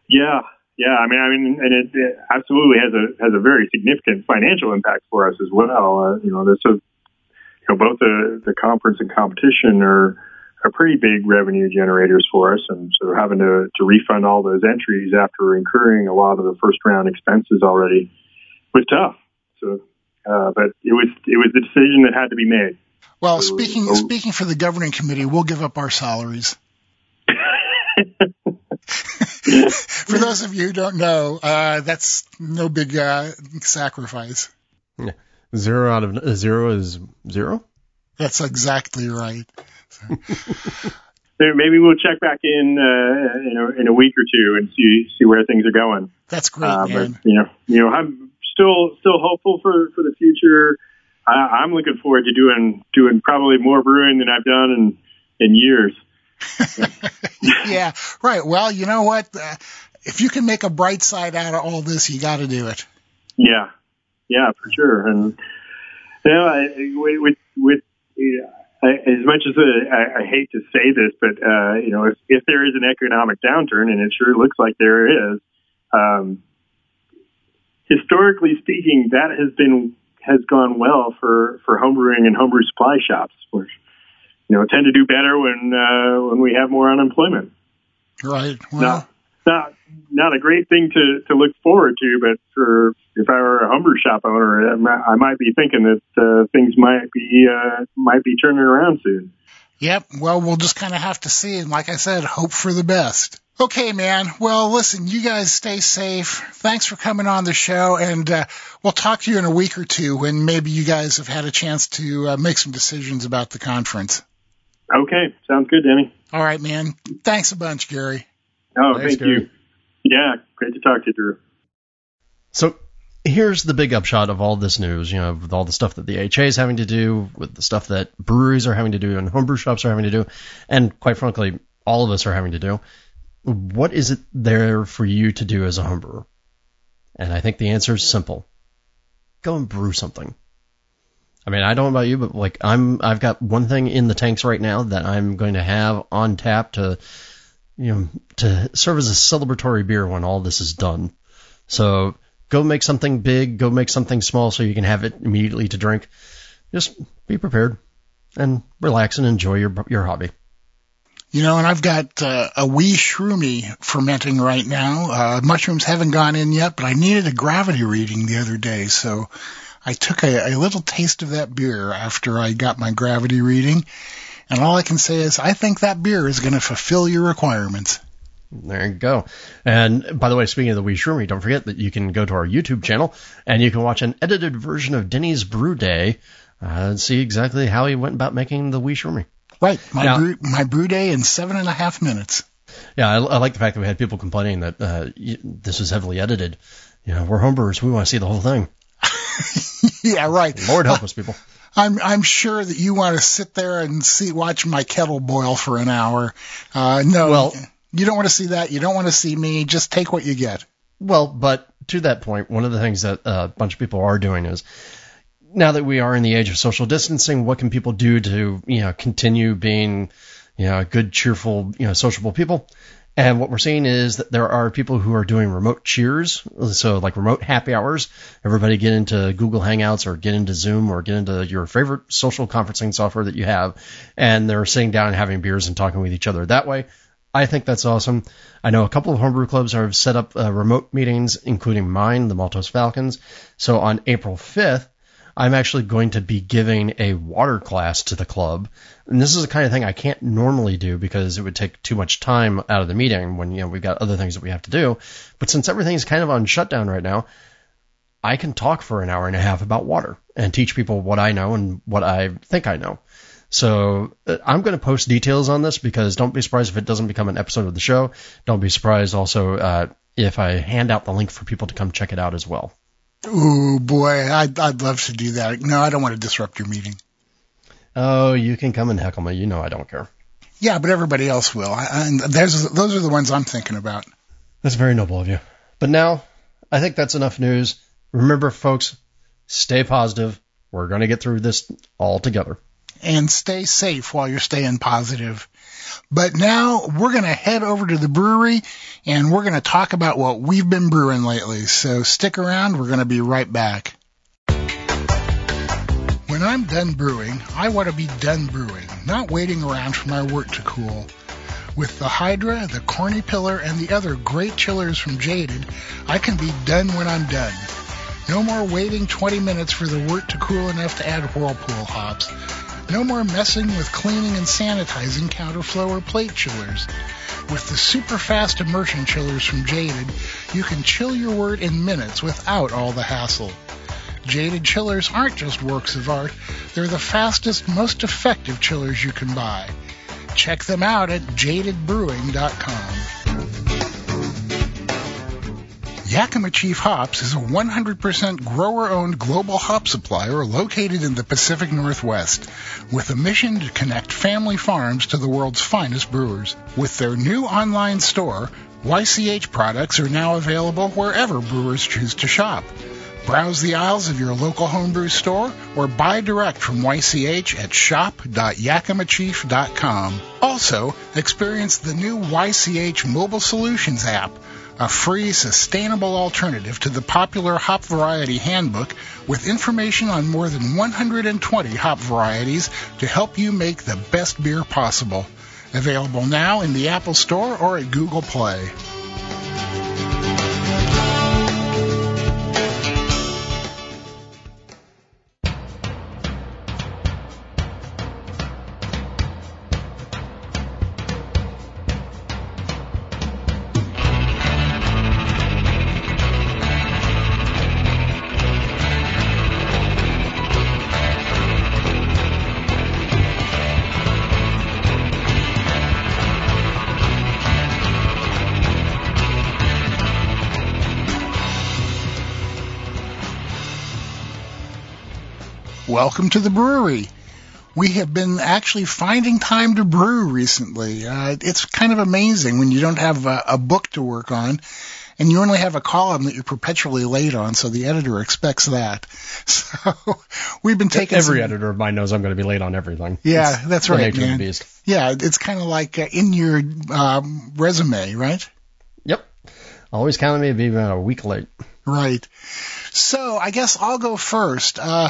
Yeah, yeah, I mean, I mean, and it, it absolutely has a has a very significant financial impact for us as well. Uh, you know, so, you know, both the the conference and competition are are pretty big revenue generators for us, and so having to to refund all those entries after incurring a lot of the first round expenses already was tough. So, uh, but it was it was the decision that had to be made. Well, so, speaking so, speaking for the governing committee, we'll give up our salaries. For those of you who don't know, uh, that's no big uh, sacrifice. Yeah. Zero out of uh, zero is zero. That's exactly right. So. Maybe we'll check back in uh, in, a, in a week or two and see see where things are going. That's great, uh, man. But, you know, you know, I'm still still hopeful for for the future. I, I'm looking forward to doing doing probably more brewing than I've done in in years. yeah, right. Well, you know what? Uh, if you can make a bright side out of all this, you got to do it. Yeah, yeah, for sure. And you know, I, with with I, as much as uh, I, I hate to say this, but uh, you know, if if there is an economic downturn, and it sure looks like there is, um, historically speaking, that has been has gone well for for homebrewing and homebrew supply shops, which you know tend to do better when uh, when we have more unemployment. Right. Well, not not not a great thing to to look forward to, but for if I were a homebrew shop owner, I might be thinking that uh, things might be uh, might be turning around soon. Yep. Well, we'll just kind of have to see, and like I said, hope for the best. Okay, man. Well, listen, you guys stay safe. Thanks for coming on the show, and uh, we'll talk to you in a week or two when maybe you guys have had a chance to uh, make some decisions about the conference. Okay, sounds good, Danny. All right, man. Thanks a bunch, Gary. Oh, Thanks, thank Gary. you. Yeah, great to talk to you, Drew. So here's the big upshot of all this news, you know, with all the stuff that the AHA is having to do, with the stuff that breweries are having to do and homebrew shops are having to do, and quite frankly, all of us are having to do. What is it there for you to do as a homebrewer? And I think the answer is simple. Go and brew something. I mean, I don't know about you, but like I'm, I've got one thing in the tanks right now that I'm going to have on tap to, you know, to serve as a celebratory beer when all this is done. So go make something big, go make something small so you can have it immediately to drink. Just be prepared and relax and enjoy your your hobby. You know, and I've got uh, a wee shroomy fermenting right now. Uh, mushrooms haven't gone in yet, but I needed a gravity reading the other day, so I took a, a little taste of that beer after I got my gravity reading, and all I can say is I think that beer is going to fulfill your requirements. There you go. And by the way, speaking of the Wee Shroomy, don't forget that you can go to our YouTube channel and you can watch an edited version of Denny's Brew Day uh, and see exactly how he went about making the Wee Shroomy. Right. My, now, brew, my brew day in seven and a half minutes. Yeah, I, I like the fact that we had people complaining that uh, this was heavily edited. You know, we're homebrewers. We want to see the whole thing. yeah, right. Lord help us, people. I'm I'm sure that you want to sit there and see watch my kettle boil for an hour. Uh, no, well, you don't want to see that. You don't want to see me. Just take what you get. Well, but to that point, one of the things that uh, a bunch of people are doing is now that we are in the age of social distancing, what can people do to, you know, continue being, you know, good, cheerful, you know, sociable people? And what we're seeing is that there are people who are doing remote cheers, so like remote happy hours. Everybody get into Google Hangouts or get into Zoom or get into your favorite social conferencing software that you have, and they're sitting down and having beers and talking with each other that way. I think that's awesome. I know a couple of homebrew clubs have set up uh, remote meetings, including mine, the Maltose Falcons. So on April 5th, I'm actually going to be giving a water class to the club. And this is the kind of thing I can't normally do because it would take too much time out of the meeting when, you know, we've got other things that we have to do. But since everything's kind of on shutdown right now, I can talk for an hour and a half about water and teach people what I know and what I think I know. So uh, I'm going to post details on this because don't be surprised if it doesn't become an episode of the show. Don't be surprised also uh, if I hand out the link for people to come check it out as well. Ooh, boy, I'd, I'd love to do that. No, I don't want to disrupt your meeting. Oh, you can come and heckle me. You know I don't care. Yeah, but everybody else will. And there's, those are the ones I'm thinking about. That's very noble of you. But now, I think that's enough news. Remember, folks, stay positive. We're going to get through this all together and stay safe while you're staying positive. But now we're going to head over to the brewery and we're going to talk about what we've been brewing lately. So stick around. We're going to be right back. When I'm done brewing, I want to be done brewing, not waiting around for my wort to cool. With the Hydra, the Corny Pillar, and the other great chillers from Jaded, I can be done when I'm done. No more waiting 20 minutes for the wort to cool enough to add whirlpool hops. No more messing with cleaning and sanitizing counterflow or plate chillers. With the super fast immersion chillers from Jaded, you can chill your wort in minutes without all the hassle. Jaded chillers aren't just works of art, they're the fastest, most effective chillers you can buy. Check them out at jadedbrewing.com. Yakima Chief Hops is a 100% grower-owned global hop supplier located in the Pacific Northwest with a mission to connect family farms to the world's finest brewers. With their new online store, YCH products are now available wherever brewers choose to shop. Browse the aisles of your local homebrew store or buy direct from YCH at shop.yakimachief.com. Also, experience the new YCH Mobile Solutions app a free, sustainable alternative to the popular hop variety handbook with information on more than 120 hop varieties to help you make the best beer possible. Available now in the Apple Store or at Google Play. Welcome to the brewery. We have been actually finding time to brew recently. Uh, it's kind of amazing when you don't have a, a book to work on and you only have a column that you're perpetually late on, so the editor expects that. So we've been taking every some, editor of mine knows I'm going to be late on everything. Yeah, it's that's right, man. Yeah, it's kind of like uh, in your um, resume, right? Yep. Always counting me to be about a week late. Right. So I guess I'll go first. Uh,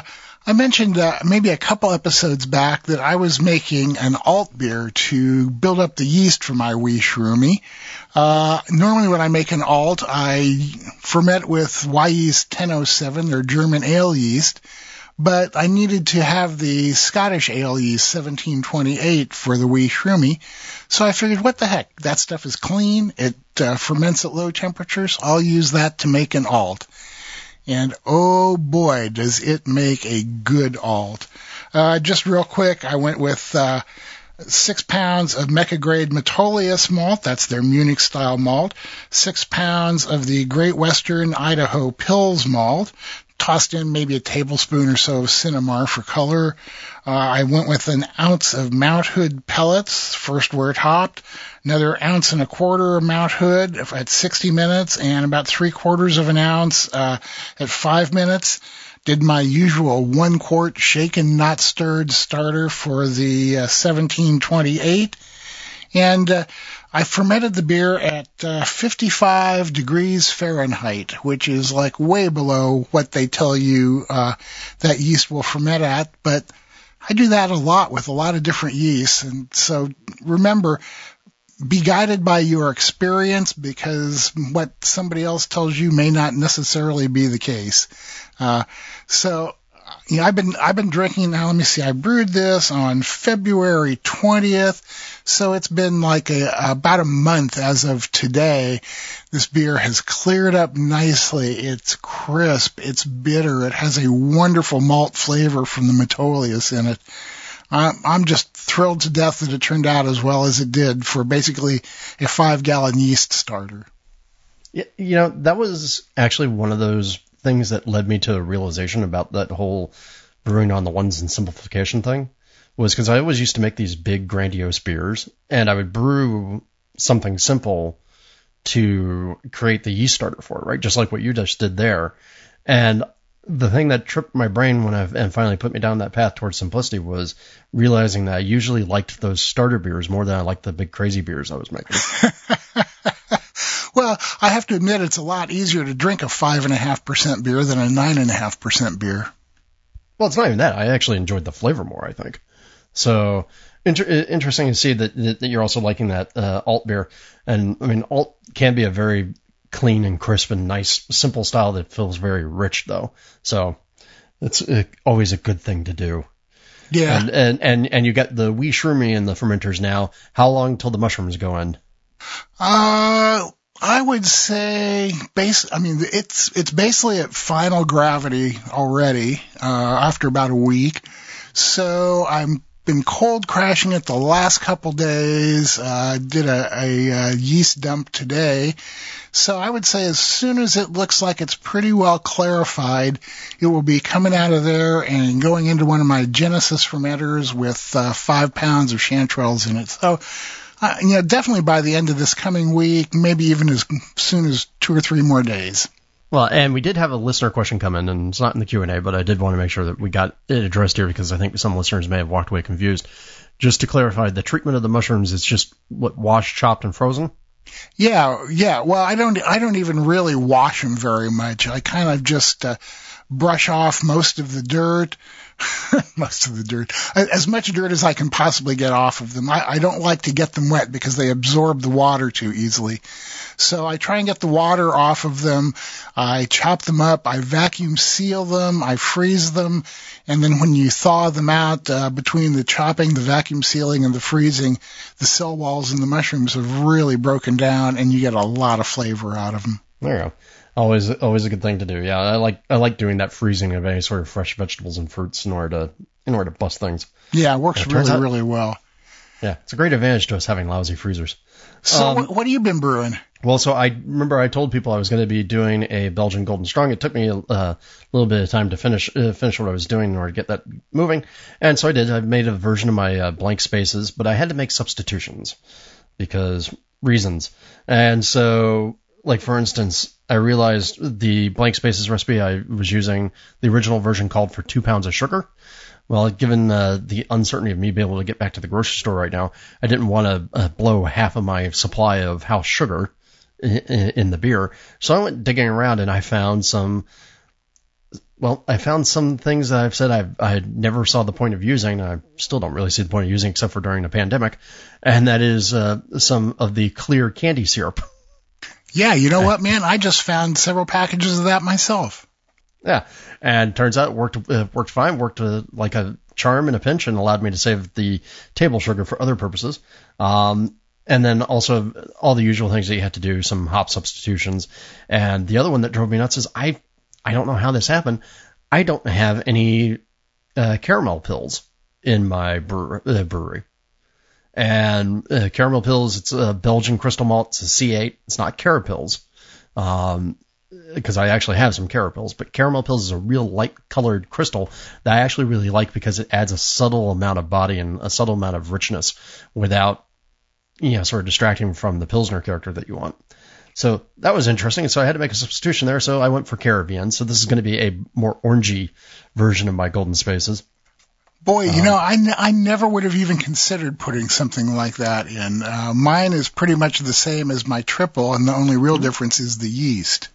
I mentioned uh, maybe a couple episodes back that I was making an alt beer to build up the yeast for my wee shroomy. Uh, normally when I make an alt, I ferment with Wyeast 1007 or German ale yeast, but I needed to have the Scottish ale yeast 1728 for the wee shroomy. So I figured, what the heck? That stuff is clean. It uh, ferments at low temperatures. I'll use that to make an alt and oh boy, does it make a good alt. Uh, just real quick, I went with uh, six pounds of Mecca Grade Metolius malt, that's their Munich style malt, six pounds of the Great Western Idaho Pils malt, tossed in maybe a tablespoon or so of Sinamar for color. Uh, I went with an ounce of Mount Hood pellets, first wort hopped, another ounce and a quarter of Mount Hood at 60 minutes, and about three quarters of an ounce uh, at five minutes. did my usual one quart shaken, not stirred starter for the uh, 1728. And uh, I fermented the beer at uh, 55 degrees Fahrenheit, which is like way below what they tell you uh, that yeast will ferment at. But I do that a lot with a lot of different yeasts. And so remember, be guided by your experience because what somebody else tells you may not necessarily be the case. Uh, so, you know, I've been, I've been drinking now. Let me see. I brewed this on February 20th. So it's been like a, about a month as of today. This beer has cleared up nicely. It's crisp. It's bitter. It has a wonderful malt flavor from the Metolius in it. I'm just thrilled to death that it turned out as well as it did for basically a five gallon yeast starter. You know, that was actually one of those things that led me to a realization about that whole brewing on the ones and simplification thing was because I always used to make these big grandiose beers and I would brew something simple to create the yeast starter for it, right? Just like what you just did there. And the thing that tripped my brain when I and finally put me down that path towards simplicity was realizing that I usually liked those starter beers more than I liked the big crazy beers I was making. well, I have to admit it's a lot easier to drink a five and a half percent beer than a nine and a half percent beer. Well, it's not even that. I actually enjoyed the flavor more. I think so. Inter- interesting to see that, that, you're also liking that uh, alt beer, and I mean alt can be a very clean and crisp and nice, simple style that feels very rich though. So it's uh, always a good thing to do. Yeah. And, and, and, and you get the wee shroomy in the fermenters now. How long till the mushrooms go in? Uh, I would say base, I mean, it's, it's basically at final gravity already, uh, after about a week. So I'm been cold crashing it the last couple days. Uh, did a, a, a, yeast dump today. So I would say as soon as it looks like it's pretty well clarified, it will be coming out of there and going into one of my Genesis fermenters with uh, five pounds of chanterelles in it. So, uh, you know, definitely by the end of this coming week, maybe even as soon as two or three more days. Well, and we did have a listener question come in, and it's not in the Q and A, but I did want to make sure that we got it addressed here because I think some listeners may have walked away confused. Just to clarify, the treatment of the mushrooms is just what washed, chopped, and frozen. Yeah, yeah. Well, I don't, I don't even really wash them very much. I kind of just uh, brush off most of the dirt, most of the dirt, as much dirt as I can possibly get off of them. I, I don't like to get them wet because they absorb the water too easily. So I try and get the water off of them. I chop them up. I vacuum seal them. I freeze them. And then when you thaw them out, uh, between the chopping, the vacuum sealing, and the freezing, the cell walls in the mushrooms have really broken down and you get a lot of flavor out of them. There you go. Always, always a good thing to do. Yeah, I like, I like doing that freezing of any sort of fresh vegetables and fruits in order to, in order to bust things. Yeah, it works really, out, really well. Yeah, it's a great advantage to us having lousy freezers. So, um, what, what have you been brewing? Well, so I remember I told people I was going to be doing a Belgian Golden Strong. It took me a uh, little bit of time to finish uh, finish what I was doing in order to get that moving, and so I did. I made a version of my uh, blank spaces, but I had to make substitutions because reasons. And so, like for instance, I realized the blank spaces recipe I was using, the original version called for two pounds of sugar. Well, given uh, the uncertainty of me being able to get back to the grocery store right now, I didn't want to uh, blow half of my supply of house sugar in, in the beer. So I went digging around and I found some. Well, I found some things that I've said I've, I never saw the point of using. I still don't really see the point of using except for during the pandemic, and that is uh, some of the clear candy syrup. Yeah, you know what, man? I just found several packages of that myself. Yeah, and turns out it worked uh, worked fine. Worked uh, like a charm and a pinch, and allowed me to save the table sugar for other purposes. Um, and then also all the usual things that you have to do, some hop substitutions. And the other one that drove me nuts is I I don't know how this happened. I don't have any uh, Caramel Pils in my brewer, uh, brewery. And uh, Caramel Pils, it's a Belgian crystal malt. It's a C8. It's not Carapils. Um, because I actually have some Carapils, but Caramel Pils is a real light colored crystal that I actually really like because it adds a subtle amount of body and a subtle amount of richness without, you know, sort of distracting from the Pilsner character that you want. So that was interesting. So I had to make a substitution there. So I went for CaraVienne. So this is going to be a more orangey version of my Golden Spaces. Boy, you know, I, n- I never would have even considered putting something like that in. Uh, mine is pretty much the same as my triple, and the only real difference is the yeast.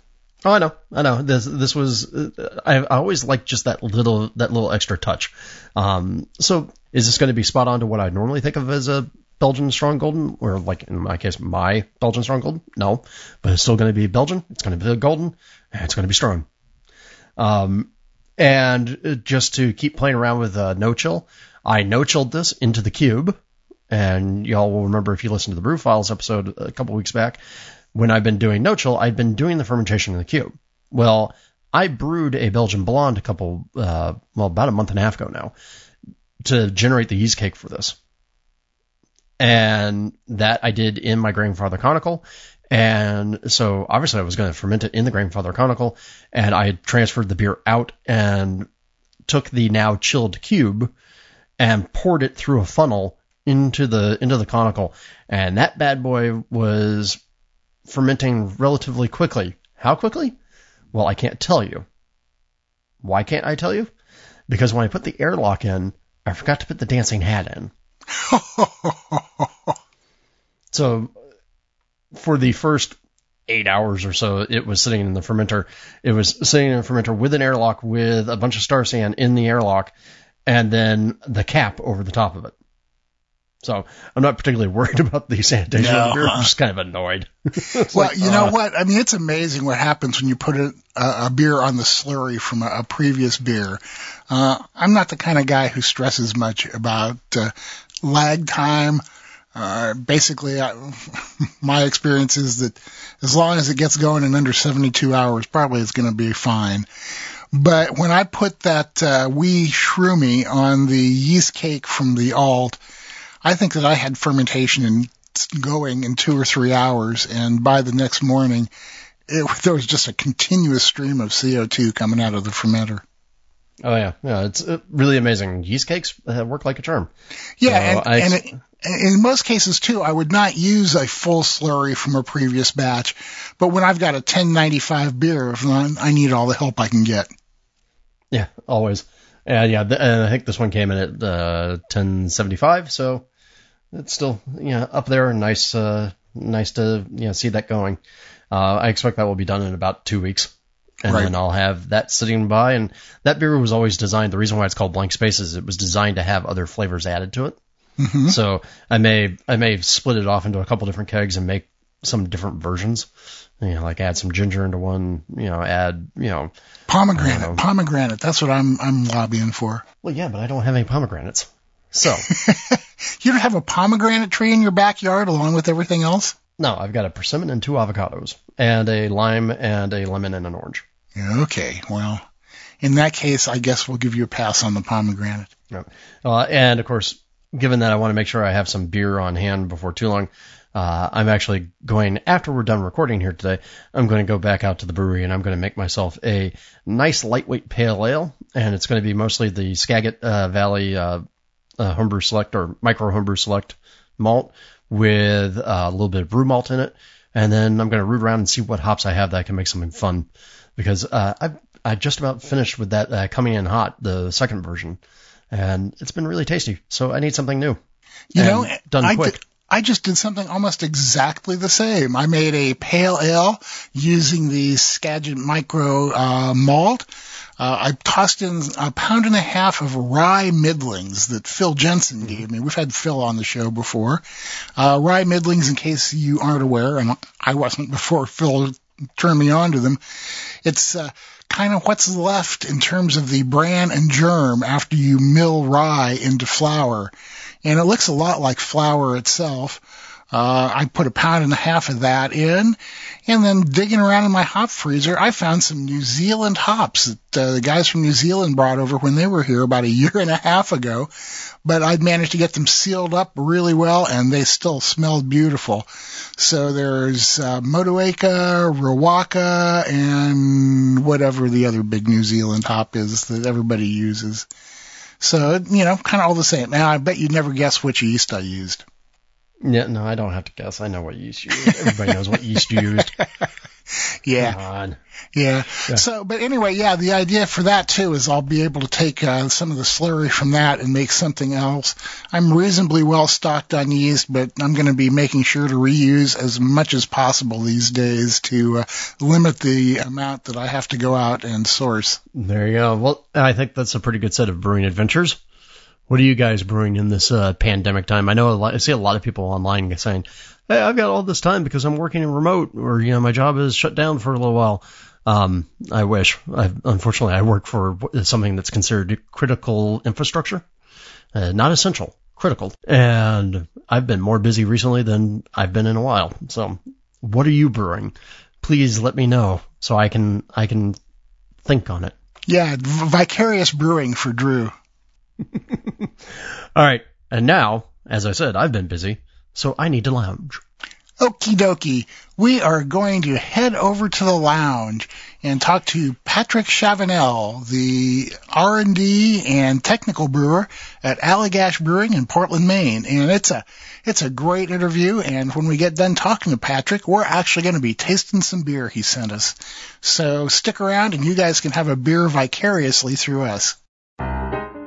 Oh, I know, I know. This this was uh, I, I always like just that little that little extra touch. Um, so is this going to be spot on to what I normally think of as a Belgian strong golden, or like in my case, my Belgian strong golden? No, but it's still going to be Belgian. It's going to be golden. And it's going to be strong. Um, and uh, just to keep playing around with uh, no chill, I no chilled this into the cube. And y'all will remember if you listened to the Brew Files episode a couple weeks back, when I've been doing no chill, I've been doing the fermentation in the cube. Well, I brewed a Belgian blonde a couple, uh, well, about a month and a half ago now to generate the yeast cake for this. And that I did in my Grainfather conical. And so obviously I was going to ferment it in the Grainfather conical and I transferred the beer out and took the now chilled cube and poured it through a funnel into the into the conical and that bad boy was fermenting relatively quickly. How quickly? Well, I can't tell you. Why can't I tell you? Because when I put the airlock in, I forgot to put the dancing hat in. So for the first eight hours or so, it was sitting in the fermenter. It was sitting in the fermenter with an airlock with a bunch of Star San in the airlock and then the cap over the top of it. So I'm not particularly worried about the sanitation No, beer. huh? I'm just kind of annoyed. Well, like, you know uh, what? I mean, it's amazing what happens when you put a, a, a beer on the slurry from a, a previous beer. Uh, I'm not the kind of guy who stresses much about uh, lag time. Uh, basically, I, my experience is that as long as it gets going in under 72 hours, probably it's going to be fine. But when I put that uh, wee shroomy on the yeast cake from the alt, I think that I had fermentation in, going in two or three hours, and by the next morning, it, there was just a continuous stream of CO2 coming out of the fermenter. Oh yeah, yeah, it's uh, really amazing. Yeast cakes uh, work like a charm. Yeah, So and, I- and it, in most cases too, I would not use a full slurry from a previous batch, but when I've got a 1095 beer, if I I need all the help I can get. Yeah, always. And yeah, th- and I think this one came in at uh, 1075, so it's still yeah up there nice, uh, nice to you know, see that going. Uh, I expect that will be done in about two weeks, and Right. then I'll have that sitting by. And that beer was always designed. The reason why it's called Blank Spaces, it was designed to have other flavors added to it. Hmm So I may I may split it off into a couple different kegs and make some different versions. You know, like add some ginger into one. You know, add you know. Pomegranate, Oh. pomegranate. That's what I'm I'm lobbying for. Well, yeah, but I don't have any pomegranates. So You don't have a pomegranate tree in your backyard along with everything else? no, I've got a persimmon and two avocados, and a lime and a lemon and an orange. Okay. Well, in that case, I guess we'll give you a pass on the pomegranate. Uh, and of course, given that I want to make sure I have some beer on hand before too long, uh, I'm actually going after we're done recording here today. I'm going to go back out to the brewery and I'm going to make myself a nice lightweight pale ale, and it's going to be mostly the Skagit uh, Valley uh, uh, homebrew select or micro homebrew select malt with uh, a little bit of brew malt in it, and then I'm going to root around and see what hops I have that I can make something fun. Because uh, I I just about finished with that uh, coming in hot the second version, and it's been really tasty. So I need something new. You know, done I, quick. Did, I just did something almost exactly the same. I made a pale ale using the Skagit Micro uh, malt. Uh, I tossed in a pound and a half of rye middlings that Phil Jensen gave me. We've had Phil on the show before. Uh, rye middlings, in case you aren't aware, and I wasn't before Phil turned me on to them. It's uh, kind of what's left in terms of the bran and germ after you mill rye into flour. And it looks a lot like flour itself. Uh, I put a pound and a half of that in, and then digging around in my hop freezer, I found some New Zealand hops that uh, the guys from New Zealand brought over when they were here about a year and a half ago. But I'd managed to get them sealed up really well, and they still smelled beautiful. So there's uh, Motueka, Riwaka, and whatever the other big New Zealand hop is that everybody uses. So, you know, kind of all the same. Now, I bet you'd never guess which yeast I used. Yeah, no, I don't have to guess. I know what yeast you used. Everybody knows what yeast you used. Yeah. Yeah. Yeah. So, but anyway, yeah, the idea for that too is I'll be able to take uh, some of the slurry from that and make something else. I'm reasonably well stocked on yeast, but I'm going to be making sure to reuse as much as possible these days to uh, limit the amount that I have to go out and source. There you go. Well, I think that's a pretty good set of brewing adventures. What are you guys brewing in this uh, pandemic time? I know a lot, I see a lot of people online saying, "Hey, I've got all this time because I'm working in remote, or you know, my job is shut down for a little while." Um, I wish. I, unfortunately, I work for something that's considered critical infrastructure, uh, not essential, critical, and I've been more busy recently than I've been in a while. So, what are you brewing? Please let me know so I can I can think on it. Yeah, vicarious brewing for Drew. All right. And now, as I said, I've been busy, so I need to lounge. Okie dokie. We are going to head over to the lounge and talk to Patrick Chavanel, the R&D and technical brewer at Allagash Brewing in Portland, Maine. And it's a, it's a great interview. And when we get done talking to Patrick, we're actually going to be tasting some beer he sent us. So stick around and you guys can have a beer vicariously through us.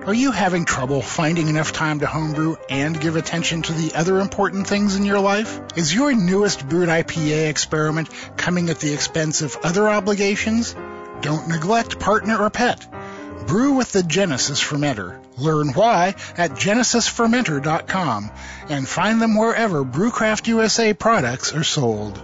Are you having trouble finding enough time to homebrew and give attention to the other important things in your life? Is your newest brewed IPA experiment coming at the expense of other obligations? Don't neglect partner or pet. Brew with the Genesis Fermenter. Learn why at genesisfermenter.com and find them wherever Brewcraft USA products are sold.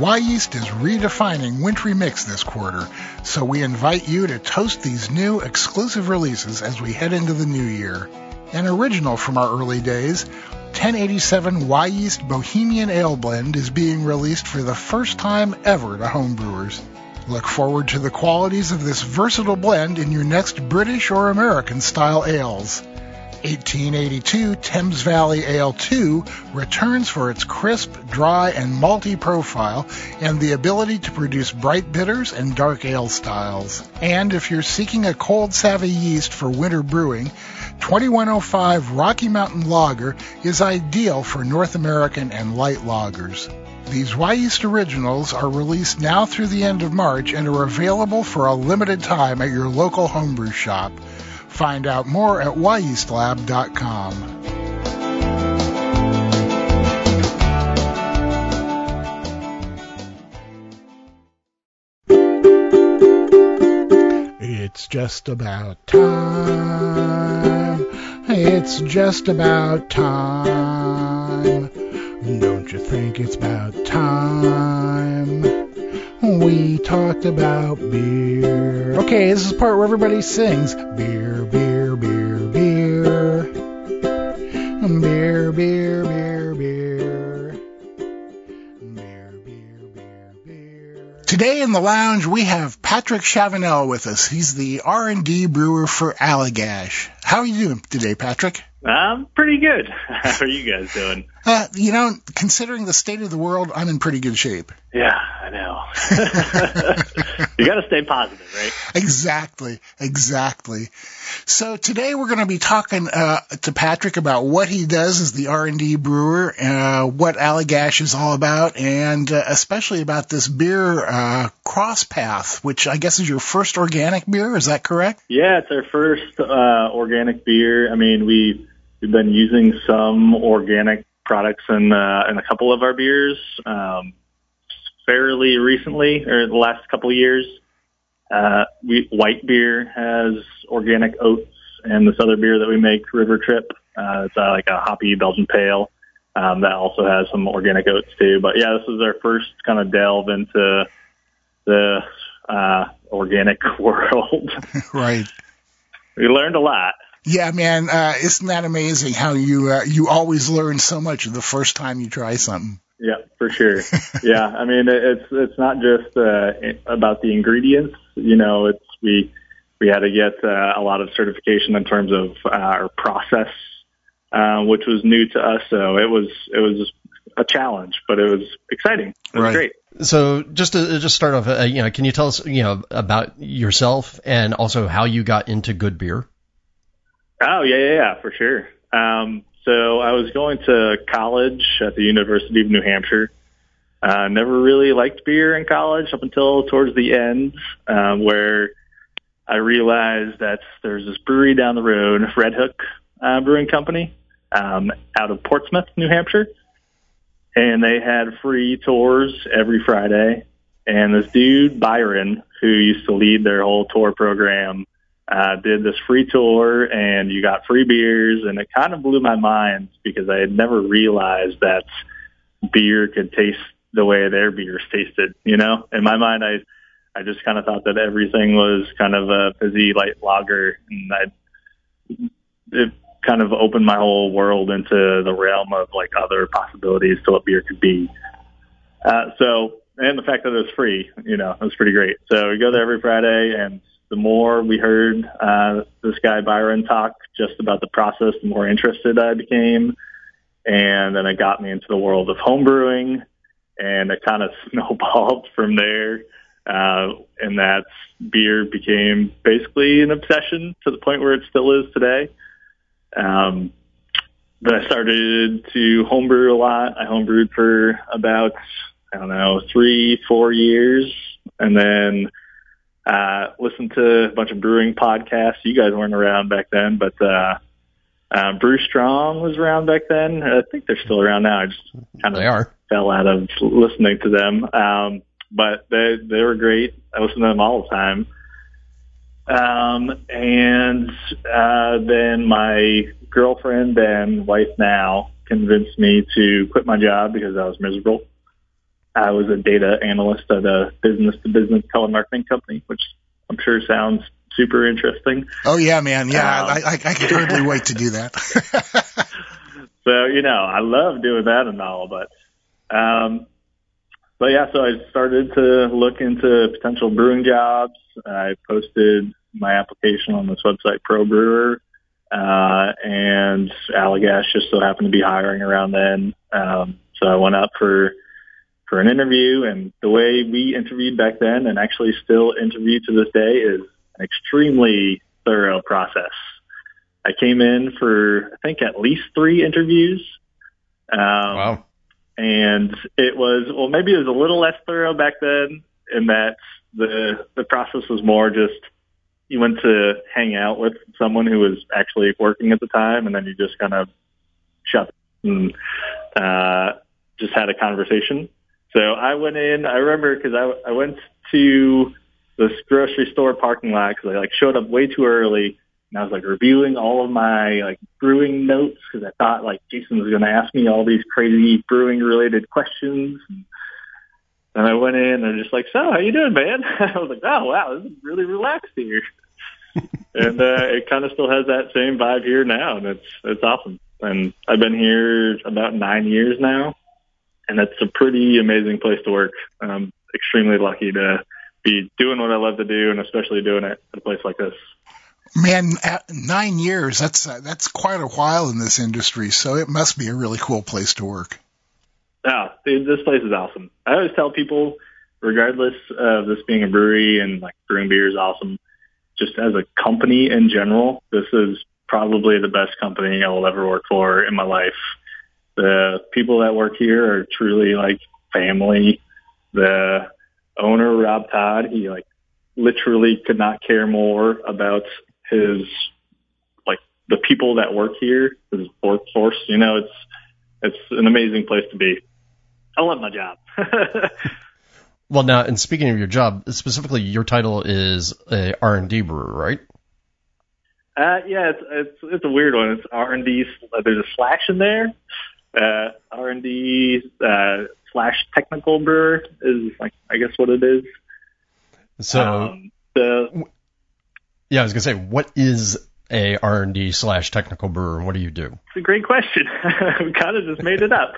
Wyeast is redefining Wintry Mix this quarter, so we invite you to toast these new exclusive releases as we head into the new year. An original from our early days, 1087 Wyeast Bohemian Ale Blend is being released for the first time ever to homebrewers. Look forward to the qualities of this versatile blend in your next British or American style ales. 1882 Thames Valley Ale 2 returns for its crisp, dry, and malty profile and the ability to produce bright bitters and dark ale styles. And if you're seeking a cold savvy yeast for winter brewing, 2105 Rocky Mountain Lager is ideal for North American and light lagers. These Wyeast originals are released now through the end of March and are available for a limited time at your local homebrew shop. Find out more at yeastlab.com. It's just about time. It's just about time. Don't you think it's about time? We talked about beer. Okay, this is part where everybody sings beer, beer, beer, beer. Beer, beer, beer, beer. Beer, beer, beer, beer. Today in the lounge we have Patrick Chavanel with us. He's the R&D brewer for Allagash. How are you doing today, Patrick? I'm pretty good. How are you guys doing? Uh, you know, considering the state of the world, I'm in pretty good shape. Yeah, I know. you got to stay positive, right? Exactly, exactly. So today we're going to be talking uh, to Patrick about what he does as the R&D brewer, uh, what Allagash is all about, and uh, especially about this beer uh, Cross Path, which I guess is your first organic beer. Is that correct? Yeah, it's our first uh, organic beer. I mean, we we've been using some organic products in uh, in a couple of our beers um, fairly recently, or the last couple of years. Uh, we, white beer has organic oats, and this other beer that we make, River Trip, uh, it's uh, like a hoppy Belgian pale. Um, that also has some organic oats too. But yeah, this is our first kind of delve into the uh, organic world. right. we learned a lot. Yeah, man, uh, isn't that amazing how you uh, you always learn so much the first time you try something? Yeah, for sure. yeah, I mean, it's it's not just uh, about the ingredients. You know, it's we we had to get uh, a lot of certification in terms of uh, our process, uh, which was new to us. So it was it was a challenge, but it was exciting. It was Right. great. So just to just start off, uh, you know, can you tell us, you know, about yourself and also how you got into good beer? Oh yeah, yeah, yeah, for sure. Um, so I was going to college at the University of New Hampshire. Uh, never really liked beer in college up until towards the end, um, where I realized that there's this brewery down the road, Redhook uh, Brewing Company, um, out of Portsmouth, New Hampshire, and they had free tours every Friday. And this dude Byron, who used to lead their whole tour program, uh, did this free tour, and you got free beers, and it kind of blew my mind because I had never realized that beer could taste the way their beers tasted. You know, in my mind, I I just kind of thought that everything was kind of a fizzy light lager, and I it kind of opened my whole world into the realm of like other possibilities to what beer could be. Uh, so, and the fact that it was free, you know, it was pretty great. So we go there every Friday, and the more we heard uh, this guy Byron talk just about the process, the more interested I became, and then it got me into the world of homebrewing, and it kind of snowballed from there. Uh, and that beer became basically an obsession to the point where it still is today. Um, but I started to homebrew a lot. I homebrewed for about, I don't know, three, four years. And then, uh, listened to a bunch of brewing podcasts. You guys weren't around back then, but, uh, uh, Brew Strong was around back then. I think they're still around now. I just kind of They are. fell out of listening to them. Um, but they, they were great. I listen to them all the time. Um, and uh, then my girlfriend and wife now convinced me to quit my job because I was miserable. I was a data analyst at a business to business telemarketing company, which I'm sure sounds super interesting. Oh yeah, man. Yeah, Um, I, I, I could hardly wait to do that. So, you know, I love doing that and all, but, um, but yeah, so I started to look into potential brewing jobs. I posted my application on this website, Pro Brewer, uh, and Allagash just so happened to be hiring around then. Um, so I went up for, for an interview and the way we interviewed back then and actually still interview to this day is an extremely thorough process. I came in for I think at least three interviews. Um, Wow. and it was well maybe it was a little less thorough back then in that the the process was more just you went to hang out with someone who was actually working at the time and then you just kind of shut and uh just had a conversation so i went in i remember because i i went to this grocery store parking lot because i like showed up way too early and I was like reviewing all of my like brewing notes because I thought like Jason was going to ask me all these crazy brewing related questions. And, and I went in and I'm just like, so how you doing, man? I was like, oh wow, this is really relaxed here. and uh, it kind of still has that same vibe here now, and it's it's awesome. And I've been here about nine years now, and it's a pretty amazing place to work. I'm extremely lucky to be doing what I love to do, and especially doing it at a place like this. man, at nine years, that's, uh, that's quite a while in this industry. So it must be a really cool place to work. Oh, dude, this place is awesome. I always tell people, regardless of this being a brewery and like brewing beer is awesome, just as a company in general, this is probably the best company I will ever work for in my life. The people that work here are truly like family. The owner, Rob Todd, he like literally could not care more about his like the people that work here, his workforce. You know, it's it's an amazing place to be. I love my job. Well, now, and speaking of your job, specifically, your title is a R&D brewer, right? uh, yeah, it's, it's it's a weird one. It's R and D. There's a slash in there. Uh, R and D uh, slash technical brewer is like I guess what it is. So, um, the yeah, I was gonna say, what is a R&D slash technical brewer, and what do you do? It's a great question. we kind of just made it up.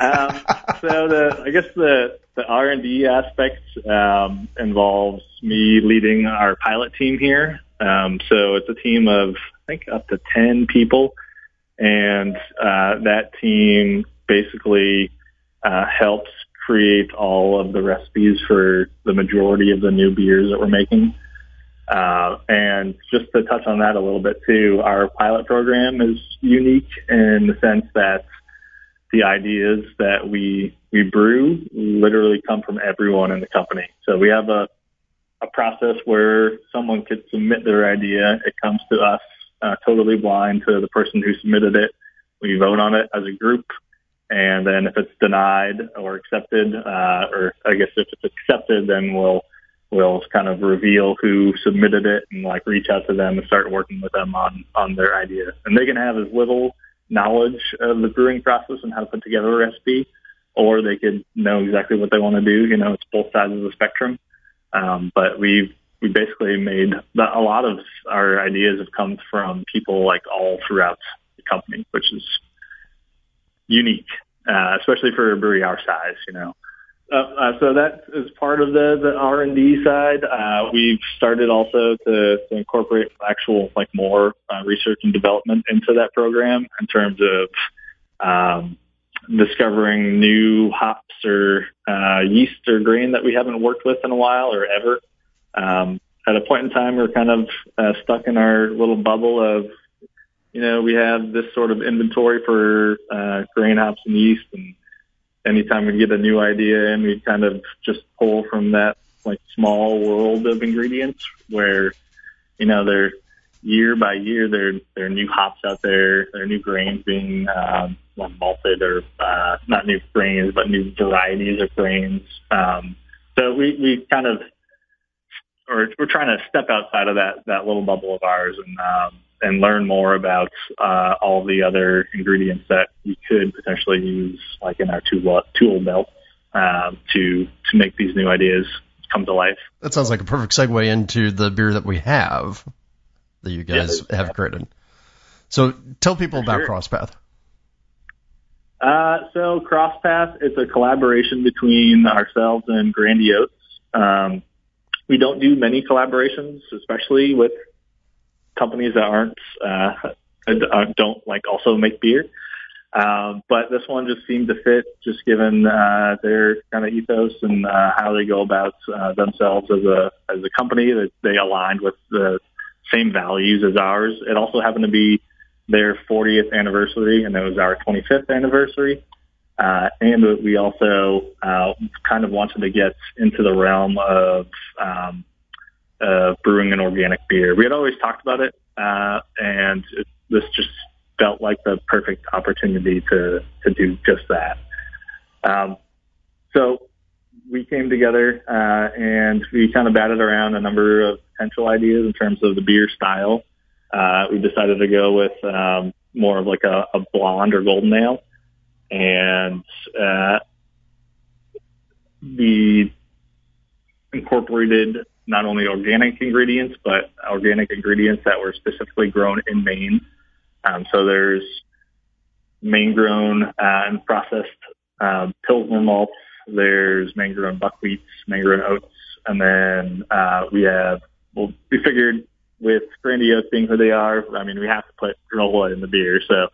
Um, so the, I guess the, the R&D aspect, um, involves me leading our pilot team here. Um, so it's a team of, I think up to 10 people. And, uh, that team basically, uh, helps create all of the recipes for the majority of the new beers that we're making. Uh, and just to touch on that a little bit too, our pilot program is unique in the sense that the ideas that we we brew literally come from everyone in the company. So we have a a process where someone could submit their idea. It comes to us uh, totally blind to the person who submitted it. We vote on it as a group, and then if it's denied or accepted, uh, or I guess if it's accepted, then we'll we'll kind of reveal who submitted it and like reach out to them and start working with them on on their idea. And they can have as little knowledge of the brewing process and how to put together a recipe, or they could know exactly what they want to do. You know, it's both sides of the spectrum. Um, but we've we basically made a lot of our ideas have come from people like all throughout the company, which is unique, uh, especially for a brewery our size. You know. Uh, uh, so that is part of the, the R&D side. Uh, we've started also to, to incorporate actual like more uh, research and development into that program in terms of um, discovering new hops or uh, yeast or grain that we haven't worked with in a while or ever. Um, at a point in time, we're kind of uh, stuck in our little bubble of, you know, we have this sort of inventory for uh, grain hops and yeast and anytime we get a new idea in, we kind of just pull from that like small world of ingredients where, you know, they're year by year, there, there are new hops out there, there are new grains being, um, malted or, uh, not new grains, but new varieties of grains. Um, so we, we kind of, or we're trying to step outside of that, that little bubble of ours and, um, and learn more about uh, all the other ingredients that we could potentially use, like in our tool, tool belt, um, to to make these new ideas come to life. That sounds like a perfect segue into the beer that we have that you guys yeah, have yeah. created. So tell people For about sure. Crosspath. Uh, so Crosspath is a collaboration between ourselves and Grandy Oats. Um, we don't do many collaborations, especially with companies that aren't uh, uh, don't like also make beer. Um, but this one just seemed to fit, just given uh, their kind of ethos and uh, how they go about uh, themselves as a as a company. That they aligned with the same values as ours. It also happened to be their 40th anniversary, and it was our 25th anniversary. Uh, and we also uh, kind of wanted to get into the realm of um, uh, brewing an organic beer. We had always talked about it, uh, and it, this just felt like the perfect opportunity to to do just that. Um, so we came together uh, and we kind of batted around a number of potential ideas in terms of the beer style. Uh, we decided to go with um, more of like a, a blonde or golden ale, and uh, we incorporated not only organic ingredients, but organic ingredients that were specifically grown in Maine. Um, so there's Maine grown uh, and processed um, Pilsner malts. There's Maine grown buckwheats, Maine grown oats, and then uh, we have. Well, we figured with Grandy Oats being who they are, I mean, we have to put granola in the beer. So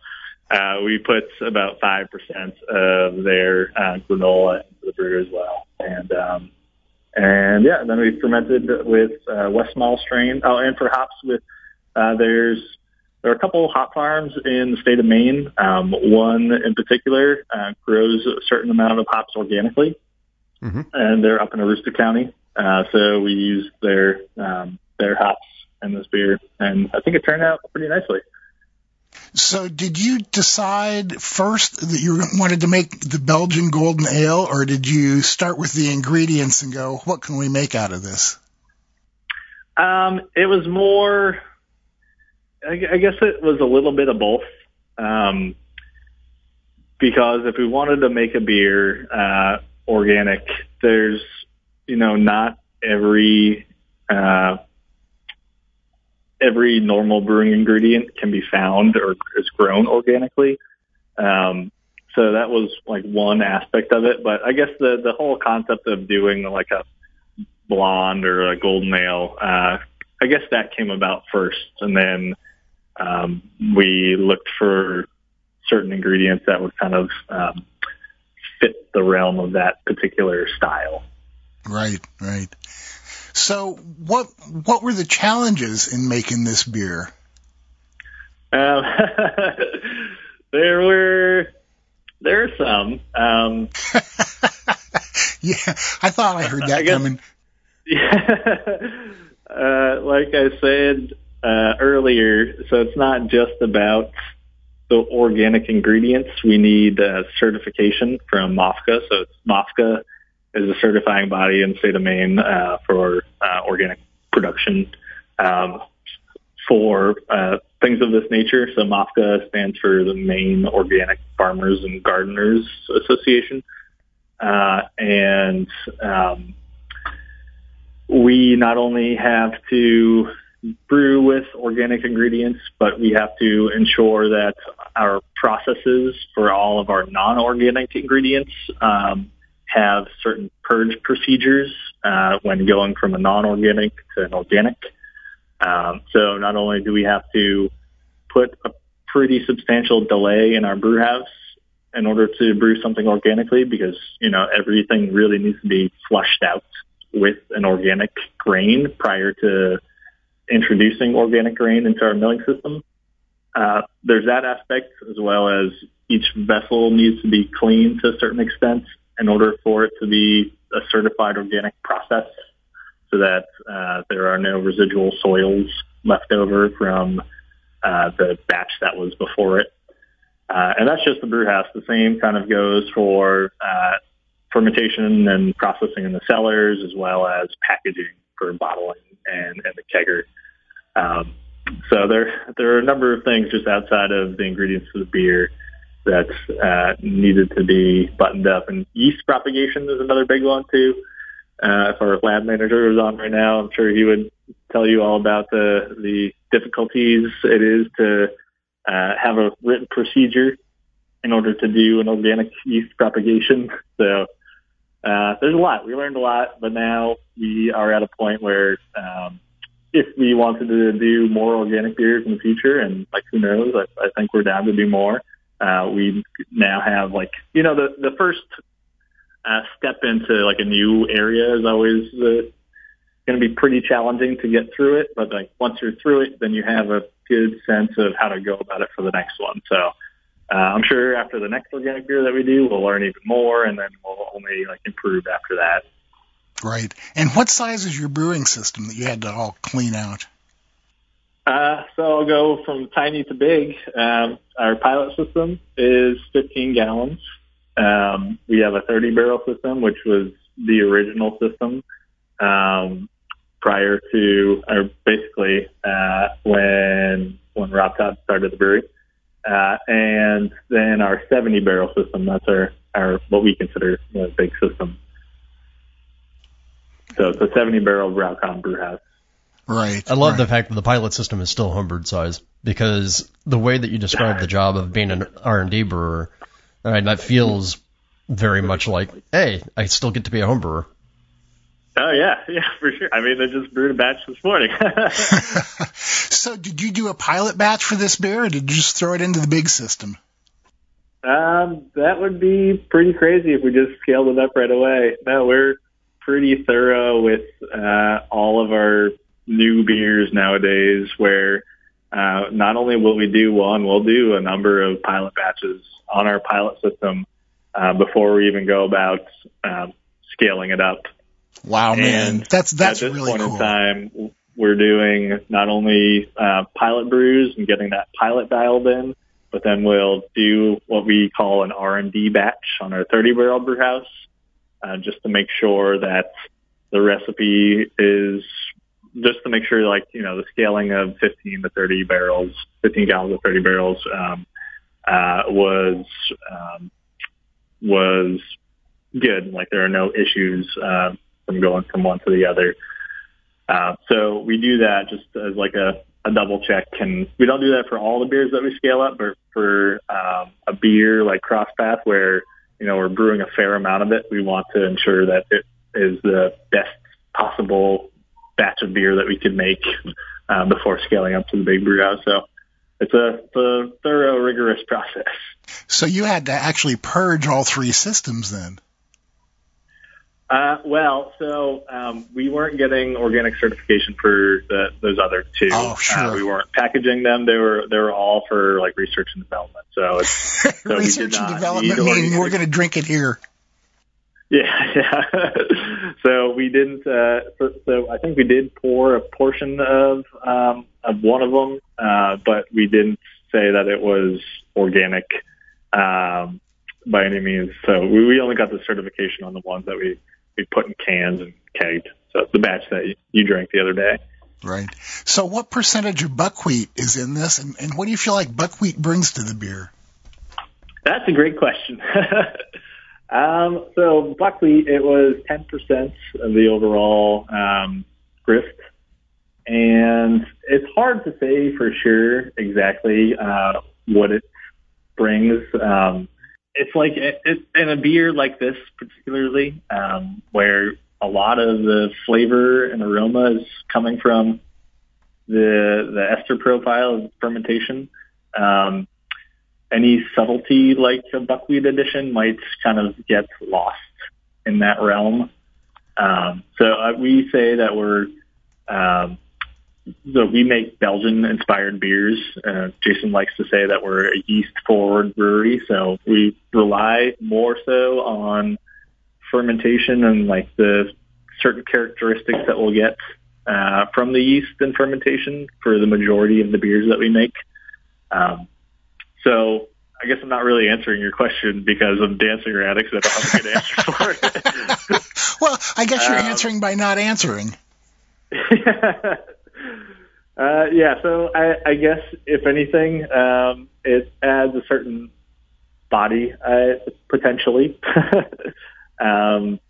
uh, we put about five percent of their uh, granola into the brew as well, and um, and yeah, then we fermented with uh, Westmalle strain. Oh, and for hops, with uh, there's there are a couple hop farms in the state of Maine. Um, one in particular uh, grows a certain amount of hops organically, mm-hmm. and they're up in Aroostook County. Uh, so we used their um, their hops in this beer, and I think it turned out pretty nicely. So, did you decide first that you wanted to make the Belgian Golden Ale, or did you start with the ingredients and go, "What can we make out of this"? Um, it was more. I guess it was a little bit of both. Um, because if we wanted to make a beer uh, organic, there's you know not every uh, every normal brewing ingredient can be found or is grown organically. Um, so that was like one aspect of it. But I guess the the whole concept of doing like a blonde or a golden ale, uh, I guess that came about first, and then um, we looked for certain ingredients that would kind of um, fit the realm of that particular style. Right, right. So what what were the challenges in making this beer? Um, there were there are some. Um, yeah, I thought I heard that I guess- coming. Yeah. uh, like I said uh, earlier, so it's not just about the organic ingredients. We need uh, certification from MOFGA. So it's MOFGA is a certifying body in the state of Maine uh, for uh, organic production um, for uh, things of this nature. So MOFGA stands for the Maine Organic Farmers and Gardeners Association. Uh, and um, we not only have to brew with organic ingredients, but we have to ensure that our processes for all of our non-organic ingredients um, have certain purge procedures uh, when going from a non-organic to an organic. Um, so not only do we have to put a pretty substantial delay in our brew house in order to brew something organically because, you know, everything really needs to be flushed out with an organic grain prior to introducing organic grain into our milling system. Uh, there's that aspect as well as each vessel needs to be clean to a certain extent in order for it to be a certified organic process so that uh, there are no residual soils left over from uh, the batch that was before it. Uh, and that's just the brew house. The same kind of goes for uh, fermentation and processing in the cellars, as well as packaging for bottling and, and the kegger. Um, so there, there are a number of things just outside of the ingredients of the beer that uh, needed to be buttoned up. And yeast propagation is another big one too. Uh, if our lab manager was on right now, I'm sure he would tell you all about the the difficulties it is to uh, have a written procedure in order to do an organic yeast propagation. So uh, there's a lot. We learned a lot, but now we are at a point where um, if we wanted to do more organic beers in the future, and like who knows, I, I think we're down to do more. Uh, we now have like you know the the first uh, step into like a new area is always uh, going to be pretty challenging to get through it. But like once you're through it, then you have a good sense of how to go about it for the next one. So uh, I'm sure after the next organic beer that we do, we'll learn even more, and then we'll only like improve after that. Right. And what size is your brewing system that you had to all clean out? Uh, so I'll go from tiny to big. Um, our pilot system is 15 gallons. Um, we have a 30 barrel system, which was the original system um, prior to, or basically uh, when when Rob Todd started the brewery. Uh, and then our 70 barrel system, that's our, our what we consider a big system. So it's a 70 barrel BrauKon brew house. Right. I love right. the fact that the pilot system is still homebrew size because the way that you describe the job of being an R&D brewer, I mean, that feels very much like, hey, I still get to be a home brewer. Oh yeah, yeah, for sure. I mean, they just brewed a batch this morning. so did you do a pilot batch for this beer, or did you just throw it into the big system? um, that would be pretty crazy if we just scaled it up right away. No, we're pretty thorough with uh, all of our new beers nowadays. Where uh, not only will we do one, we'll do a number of pilot batches on our pilot system uh, before we even go about um, scaling it up. Wow, man, And that's that's at this really point cool. in time, we're doing not only uh, pilot brews and getting that pilot dialed in, but then we'll do what we call an R&D batch on our 30 barrel brew house, uh, just to make sure that the recipe is just to make sure like, you know, the scaling of 15 to 30 barrels, 15 gallons of 30 barrels, um, uh, was, um, was good. Like there are no issues, uh, from going from one to the other. Uh, so we do that just as like a, a double check. And we don't do that for all the beers that we scale up, but for um, a beer like Crosspath, where you know we're brewing a fair amount of it, we want to ensure that it is the best possible batch of beer that we could make uh, before scaling up to the big brew house. So it's a, it's a thorough, rigorous process. So you had to actually purge all three systems then. Uh, well, so um, we weren't getting organic certification for the, those other two. Oh, sure. Uh, we weren't packaging them. They were they were all for like research and development. So it's so Research and development meaning we're going to drink it here. Yeah, yeah. so we didn't. Uh, so, so I think we did pour a portion of um, of one of them, uh, but we didn't say that it was organic um, by any means. So we, we only got the certification on the ones that we we put in cans and kegged. So the batch that you, you drank the other day. Right. So what percentage of buckwheat is in this, and, and what do you feel like buckwheat brings to the beer? That's a great question. um, so buckwheat, it was 10% of the overall um. And it's hard to say for sure exactly uh, what it brings. Um, it's like it, it, in a beer like this, particularly, um, where a lot of the flavor and aroma is coming from the the ester profile of fermentation. Um, any subtlety like a buckwheat addition might kind of get lost in that realm. Um, so uh, we say that we're um, so we make Belgian inspired beers. Uh, Jason likes to say that we're a yeast forward brewery, so we rely more so on fermentation and like the certain characteristics that we'll get uh, from the yeast and fermentation for the majority of the beers that we make. Um, so I guess I'm not really answering your question because I'm dancing around it because I don't have a good answer for it. Well, I guess you're Um, answering by not answering. uh, yeah, so I, I guess if anything, um, it adds a certain body uh, potentially um,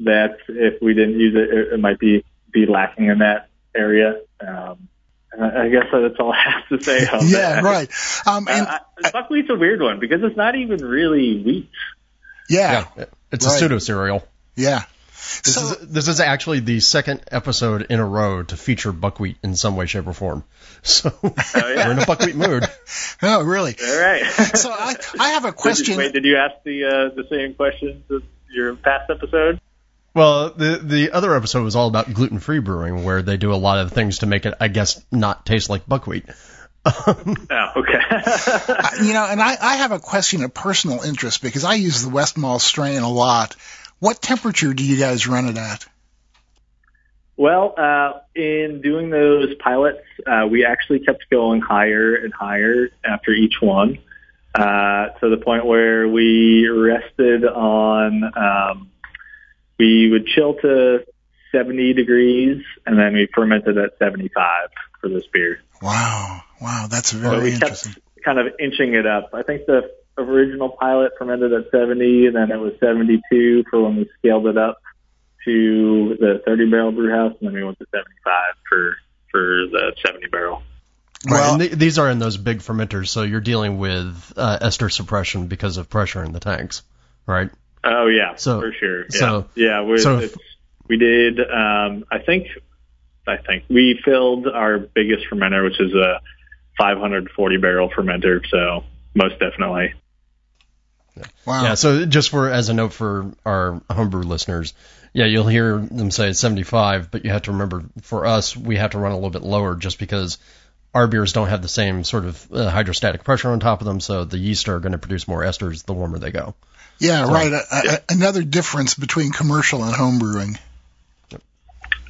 that if we didn't use it, it, it might be be lacking in that area. Um, I I guess that's all I have to say on Yeah, that. right. Um, and Uh, I- buckwheat's a weird one because it's not even really wheat. yeah, Yeah, it's Right. a pseudo cereal. yeah. This So, is this is actually the second episode in a row to feature buckwheat in some way, shape, or form. So yeah. we're in a buckwheat mood. oh, really? All right. So I, I have a question. Wait, did you ask the uh, the same questions as your past episode? Well, the the other episode was all about gluten free brewing, where they do a lot of things to make it, I guess, not taste like buckwheat. Um, Oh, okay. You know, and I, I have a question of personal interest because I use the Westmalle strain a lot. What temperature do you guys run it at? well, uh, in doing those pilots, uh, we actually kept going higher and higher after each one, uh, to the point where we rested on. Um, we would chill to 70 degrees, and then we fermented at 75 for this beer. Wow, wow, that's So very we interesting. kept kind of inching it up. I think the original pilot fermented at 70, and then it was 72 for when we scaled it up to the 30 barrel brew house, and then we went to 75 for for the 70 barrel. Right, Well- and th- these are in those big fermenters, so you're dealing with uh, ester suppression because of pressure in the tanks, right? Oh yeah, So- for sure. Yeah, so- yeah, we, so- it's, we did. Um, I think I think we filled our biggest fermenter, which is a 540 barrel fermenter. So most definitely. Wow. Yeah, so just for as a note for our homebrew listeners, yeah, you'll hear them say it's 75, but you have to remember for us, we have to run a little bit lower just because our beers don't have the same sort of uh, hydrostatic pressure on top of them, so the yeast are going to produce more esters the warmer they go. Yeah, So- right. A, a, another difference between commercial and home brewing.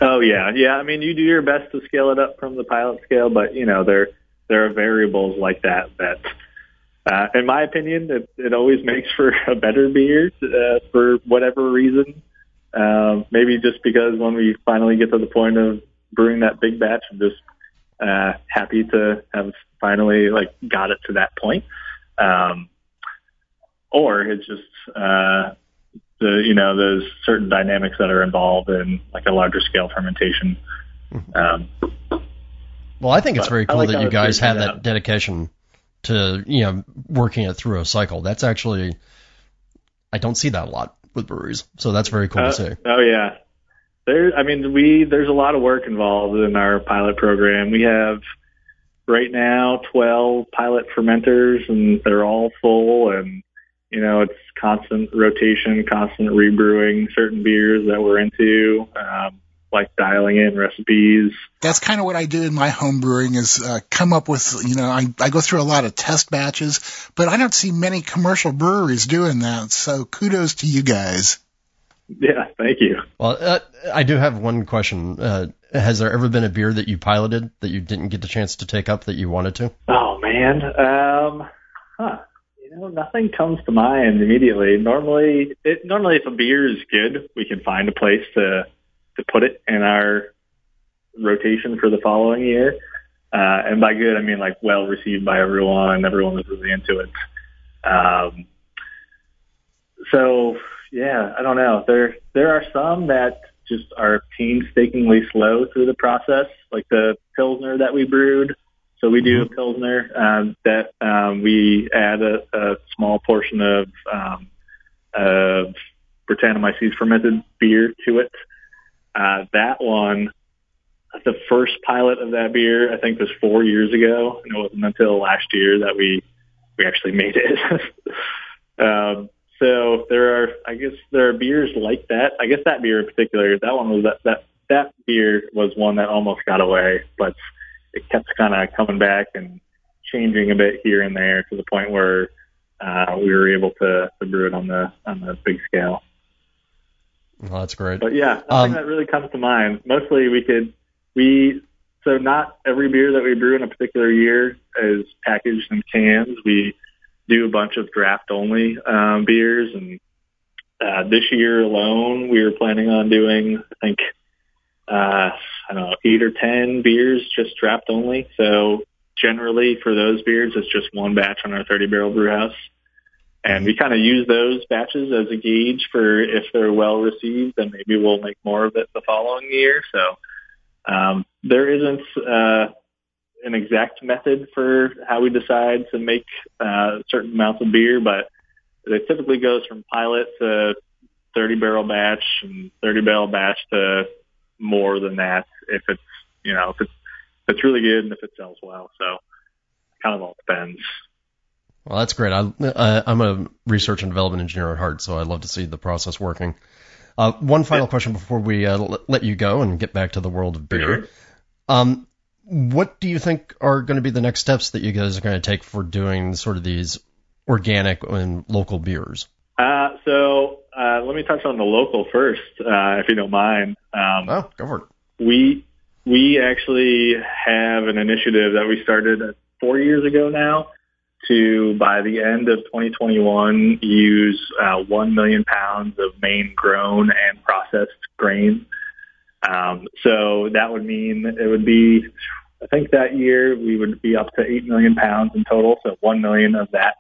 Oh yeah, yeah. I mean, you do your best to scale it up from the pilot scale, but you know there there are variables like that that, uh, in my opinion, it, it always makes for a better beer uh, for whatever reason. Um, maybe just because when we finally get to the point of brewing that big batch, I'm just uh, happy to have finally like got it to that point. Um, or it's just uh, the you know there's certain dynamics that are involved in like a larger scale fermentation. Um, Well, I think it's very cool like that you guys have that dedication to, you know, working it through a cycle. That's actually, I don't see that a lot with breweries, so that's very cool uh, to see. oh yeah, there. I mean, we there's a lot of work involved in our pilot program. We have right now 12 pilot fermenters, and they're all full, and you know, it's constant rotation, constant rebrewing certain beers that we're into, um, like dialing in recipes. That's kind of what I do in my home brewing is uh, come up with, you know, I, I go through a lot of test batches, but I don't see many commercial breweries doing that. So kudos to you guys. Yeah, thank you. Well, uh, I do have one question. Uh, has there ever been a beer that you piloted that you didn't get the chance to take up that you wanted to? Oh man, um, huh? Know, nothing comes to mind immediately. Normally, it, normally if a beer is good, we can find a place to to put it in our rotation for the following year. Uh, and by good, I mean like well received by everyone. Everyone was really into it. Um, so yeah, I don't know. There there are some that just are painstakingly slow through the process, like the pilsner that we brewed. So we do a pilsner um, that um, we add a, a small portion of um, of Brettanomyces fermented beer to it. Uh, that one, the first pilot of that beer, I think was four years ago, and it wasn't until last year that we we actually made it. um, so there are, I guess, there are beers like that. I guess that beer in particular, that one was that that that beer was one that almost got away, but it kept kind of coming back and changing a bit here and there to the point where uh, we were able to, to brew it on the on the big scale. Well, that's great. But yeah, nothing um, that really comes to mind. Mostly we could we so not every beer that we brew in a particular year is packaged in cans. We do a bunch of draft only um, beers, and uh, this year alone, we were planning on doing, I think, uh, I don't know, eight or ten beers just draft only. So generally for those beers, it's just one batch on our 30 barrel brew house. And we kind of use those batches as a gauge for if they're well received, then maybe we'll make more of it the following year. So um, there isn't uh, an exact method for how we decide to make uh, certain amounts of beer, but it typically goes from pilot to 30 barrel batch and 30 barrel batch to more than that if it's you know if it's if it's really good and if it sells well. So kind of all depends. Well, that's great. I, uh, I'm a research and development engineer at heart, so I love to see the process working. Uh, one final question before we uh, let you go and get back to the world of beer. Sure. Um, what do you think are going to be the next steps that you guys are going to take for doing sort of these organic and local beers? Uh, so let me touch on the local first, uh, if you don't mind. Um, oh, go for it. We we actually have an initiative that we started four years ago now to by the end of 2021 use uh, one million pounds of Maine grown and processed grain um, so that would mean it would be, I think that year we would be up to 8 million pounds in total. So 1 million of that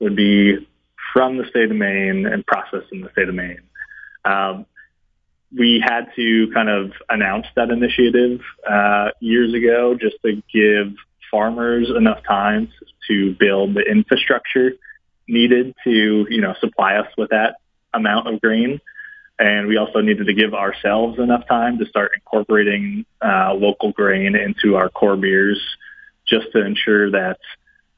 would be from the state of Maine and processed in the state of Maine. Um, we had to kind of announce that initiative uh, years ago just to give farmers enough time to build the infrastructure needed to, you know, supply us with that amount of grain. And we also needed to give ourselves enough time to start incorporating uh, local grain into our core beers just to ensure that,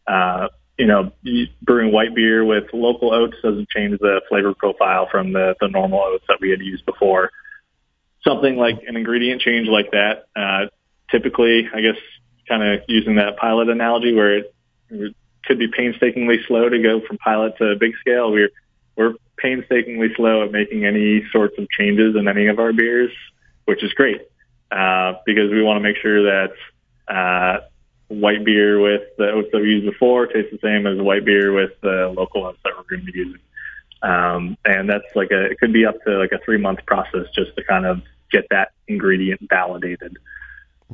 uh, you know, brewing white beer with local oats doesn't change the flavor profile from the, the normal oats that we had used before. Something like an ingredient change like that, uh, typically, I guess, kind of using that pilot analogy where it, could be painstakingly slow to go from pilot to big scale. We're, we're painstakingly slow at making any sorts of changes in any of our beers, which is great uh, because we want to make sure that uh, white beer with the oats that we used before tastes the same as white beer with the local oats that we're going to be using. Um, and that's like a, it could be up to like a three month process just to kind of get that ingredient validated.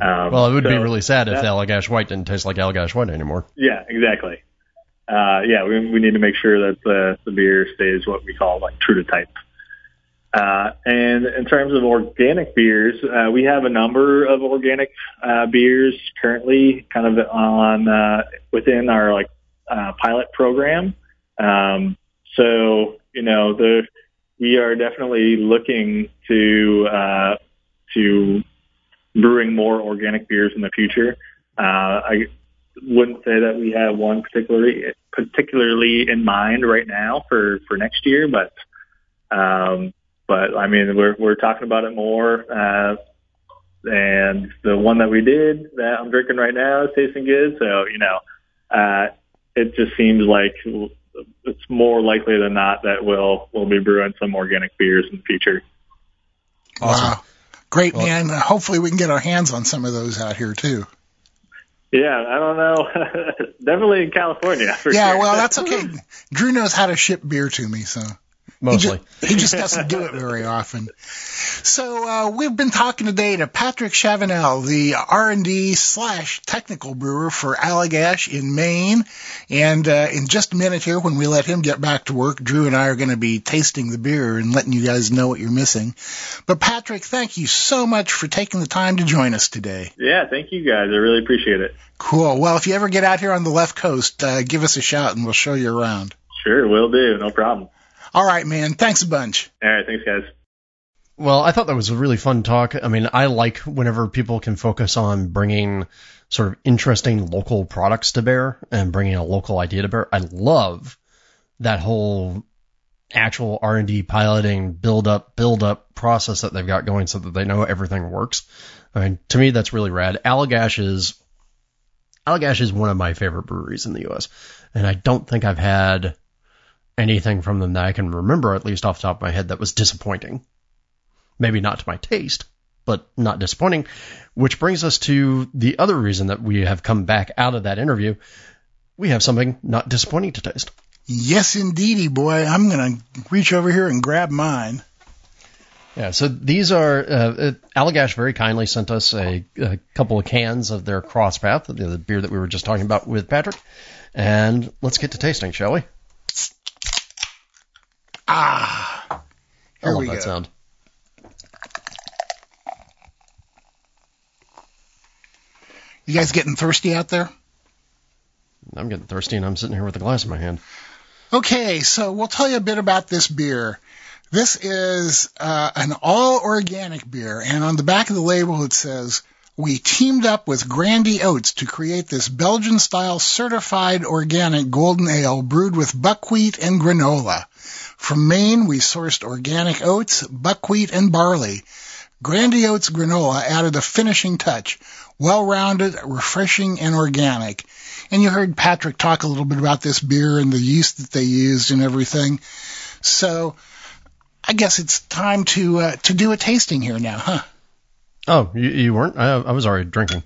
Um, well, it would so be really sad if the Allagash White didn't taste like Allagash White anymore. Yeah, exactly uh, yeah, we, we need to make sure that the, the beer stays what we call like true to type. Uh, and in terms of organic beers, uh, we have a number of organic uh, beers currently kind of on uh, within our like uh, pilot program. Um, so you know the we are definitely looking to uh, to brewing more organic beers in the future. Uh, I wouldn't say that we have one particularly particularly in mind right now for for next year, but um, but I mean we're we're talking about it more. Uh, and the one that we did that I'm drinking right now is tasting good. So you know, uh, it just seems like it's more likely than not that we'll we'll be brewing some organic beers in the future. Awesome. Wow. Great, well, man. Hopefully we can get our hands on some of those out here too. Yeah, I don't know. Definitely in California. yeah, sure. well, that's okay. Drew knows how to ship beer to me, so mostly. He just, he just doesn't do it very often. So uh, we've been talking today to Patrick Chavanel, the R&D slash technical brewer for Allagash in Maine. And uh, in just a minute here, when we let him get back to work, Drew and I are going to be tasting the beer and letting you guys know what you're missing. But Patrick, thank you so much for taking the time to join us today. Yeah, thank you guys. I really appreciate it. Cool. Well, if you ever get out here on the left coast, uh, give us a shout and we'll show you around. Sure, will do. No problem. All right, man. Thanks a bunch. All right. Thanks, guys. Well, I thought that was a really fun talk. I mean, I like whenever people can focus on bringing sort of interesting local products to bear and bringing a local idea to bear. I love that whole actual R&D piloting, build up, build up process that they've got going so that they know everything works. I mean, to me, that's really rad. Allagash is, Allagash is one of my favorite breweries in the U.S. And I don't think I've had anything from them that I can remember, at least off the top of my head, that was disappointing. Maybe not to my taste, but not disappointing. Which brings us to the other reason that we have come back out of that interview. We have something not disappointing to taste. Yes, indeedy, boy. I'm going to reach over here and grab mine. Yeah, so these are, uh, Allagash very kindly sent us a, a, couple of cans of their Crosspath, the, the beer that we were just talking about with Patrick. And let's get to tasting, shall we? Ah, here I love we that go. sound. You guys getting thirsty out there? I'm getting thirsty, and I'm sitting here with a glass in my hand. Okay, so we'll tell you a bit about this beer. This is uh, an all organic beer, and on the back of the label it says, We teamed up with Grandy Oats to create this Belgian style certified organic golden ale brewed with buckwheat and granola. From Maine, we sourced organic oats, buckwheat, and barley. Grandy Oats granola added a finishing touch, well-rounded, refreshing, and organic. And you heard Patrick talk a little bit about this beer and the yeast that they used and everything. So I guess it's time to uh, to do a tasting here now, huh? Oh, you, you weren't? I, I was already drinking.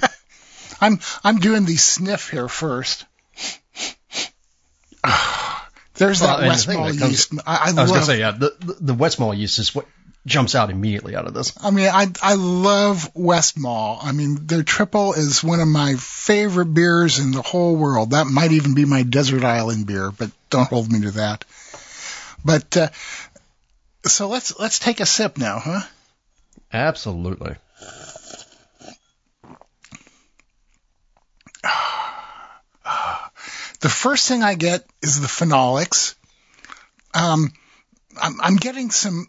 I'm I'm doing the sniff here first. There's well, that Westmalle yeast. I, I, I was going to say, yeah, the, the, Westmalle yeast is what jumps out immediately out of this. I mean, I I love Westmalle. I mean, their triple is one of my favorite beers in the whole world. That might even be my desert island beer, but don't hold me to that. But uh, so let's let's take a sip now, huh? Absolutely. The first thing I get is the phenolics. Um, I'm, I'm getting some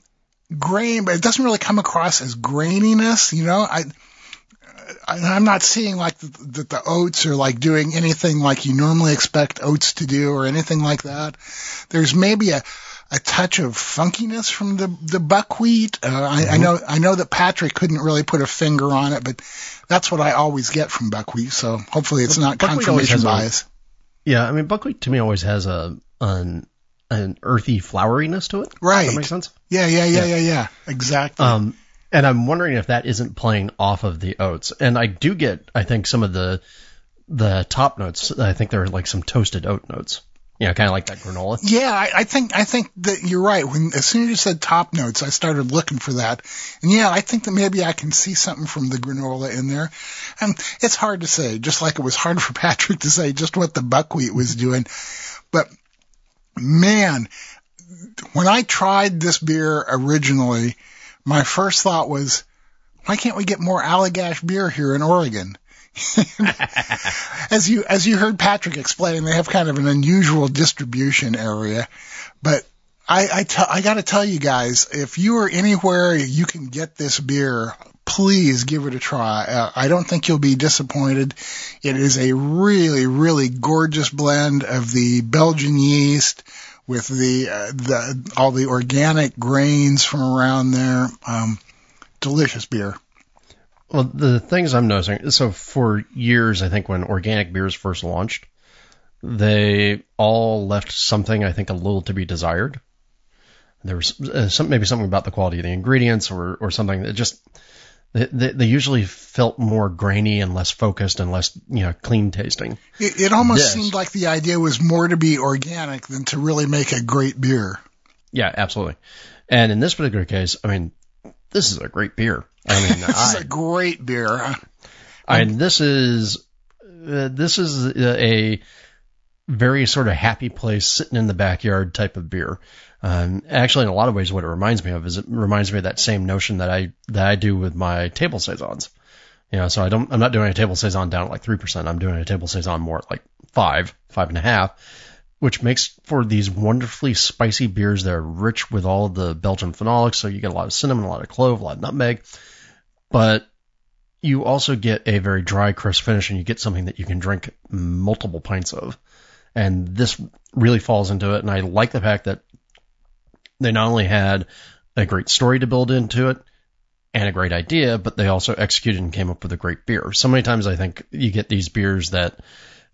grain, but it doesn't really come across as graininess. You know, I, I am not seeing like that the, the oats are like doing anything like you normally expect oats to do or anything like that. There's maybe a a touch of funkiness from the the buckwheat. Uh, I, mm-hmm. I know I know that Patrick couldn't really put a finger on it, but that's what I always get from buckwheat. So hopefully it's not buckwheat confirmation bias. Yeah, I mean buckwheat to me always has a an an earthy floweriness to it. Right. Does that make sense? Yeah, yeah, yeah, yeah, yeah, yeah. Exactly. Um, and I'm wondering if that isn't playing off of the oats. And I do get, I think, some of the the top notes. I think there are like some toasted oat notes. You know, kind of like that granola. Yeah, I, I think I think that you're right. When as soon as you said top notes, I started looking for that, and yeah, I think that maybe I can see something from the granola in there. And it's hard to say, just like it was hard for Patrick to say just what the buckwheat was doing. But man, when I tried this beer originally, my first thought was, why can't we get more Allagash beer here in Oregon? as you as you heard Patrick explain, they have kind of an unusual distribution area, but I I, t- I got to tell you guys, if you are anywhere you can get this beer, please give it a try. Uh, I don't think you'll be disappointed. It is a really, really gorgeous blend of the Belgian yeast with the, uh, the all the organic grains from around there. Um, delicious beer. Well, the things I'm noticing, so for years, I think when organic beers first launched, they all left something I think a little to be desired. There was uh, some, maybe something about the quality of the ingredients or, or something that just, they, they usually felt more grainy and less focused and less, you know, clean tasting. It, it almost This- seemed like the idea was more to be organic than to really make a great beer. Yeah, absolutely. And in this particular case, I mean, this is a great beer. I mean, This is a great beer. I mean, this is uh, this is a, a very sort of happy place, sitting in the backyard type of beer. Um, actually, in a lot of ways, what it reminds me of is it reminds me of that same notion that I that I do with my table saisons. You know, so I don't I'm not doing a table saison down at like three percent. I'm doing a table saison more at like five, five and a half, which makes for these wonderfully spicy beers that are rich with all the Belgian phenolics. So you get a lot of cinnamon, a lot of clove, a lot of nutmeg, but you also get a very dry, crisp finish, and you get something that you can drink multiple pints of. And this really falls into it. And I like the fact that they not only had a great story to build into it and a great idea, but they also executed and came up with a great beer. So many times I think you get these beers that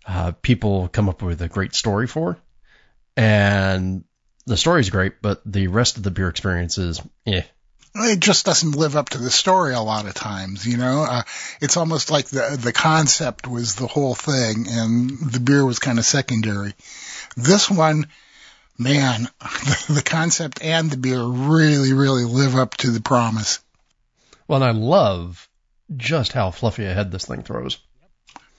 uh, people come up with a great story for, and the story's great, but the rest of the beer experience is eh. It just doesn't live up to the story a lot of times, you know. Uh, it's almost like the the concept was the whole thing, and the beer was kind of secondary. This one, man, the concept and the beer really, really live up to the promise. Well, and I love just how fluffy a head this thing throws.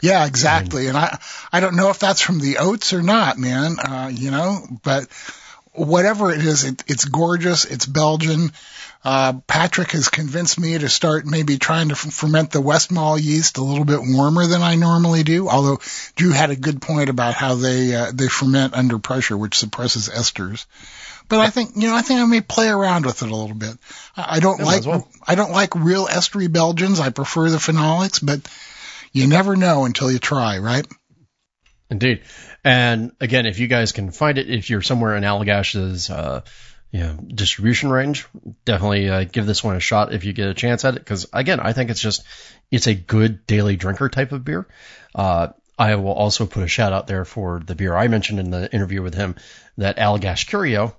Yeah, exactly. And I I don't know if that's from the oats or not, man. Uh, you know, but whatever it is, it, it's gorgeous. It's Belgian. Uh, Patrick has convinced me to start maybe trying to f- ferment the Westmalle yeast a little bit warmer than I normally do. Although Drew had a good point about how they uh, they ferment under pressure, which suppresses esters. But I think you know I think I may play around with it a little bit. I, I don't Yeah, like well. I don't like real estery Belgians. I prefer the phenolics, but you never know until you try, right? Indeed. And again, if you guys can find it, if you're somewhere in Allagash's, uh, you know, distribution range, definitely uh, give this one a shot if you get a chance at it. Because again, I think it's just it's a good daily drinker type of beer. Uh, I will also put a shout out there for the beer I mentioned in the interview with him, that Allagash Curieux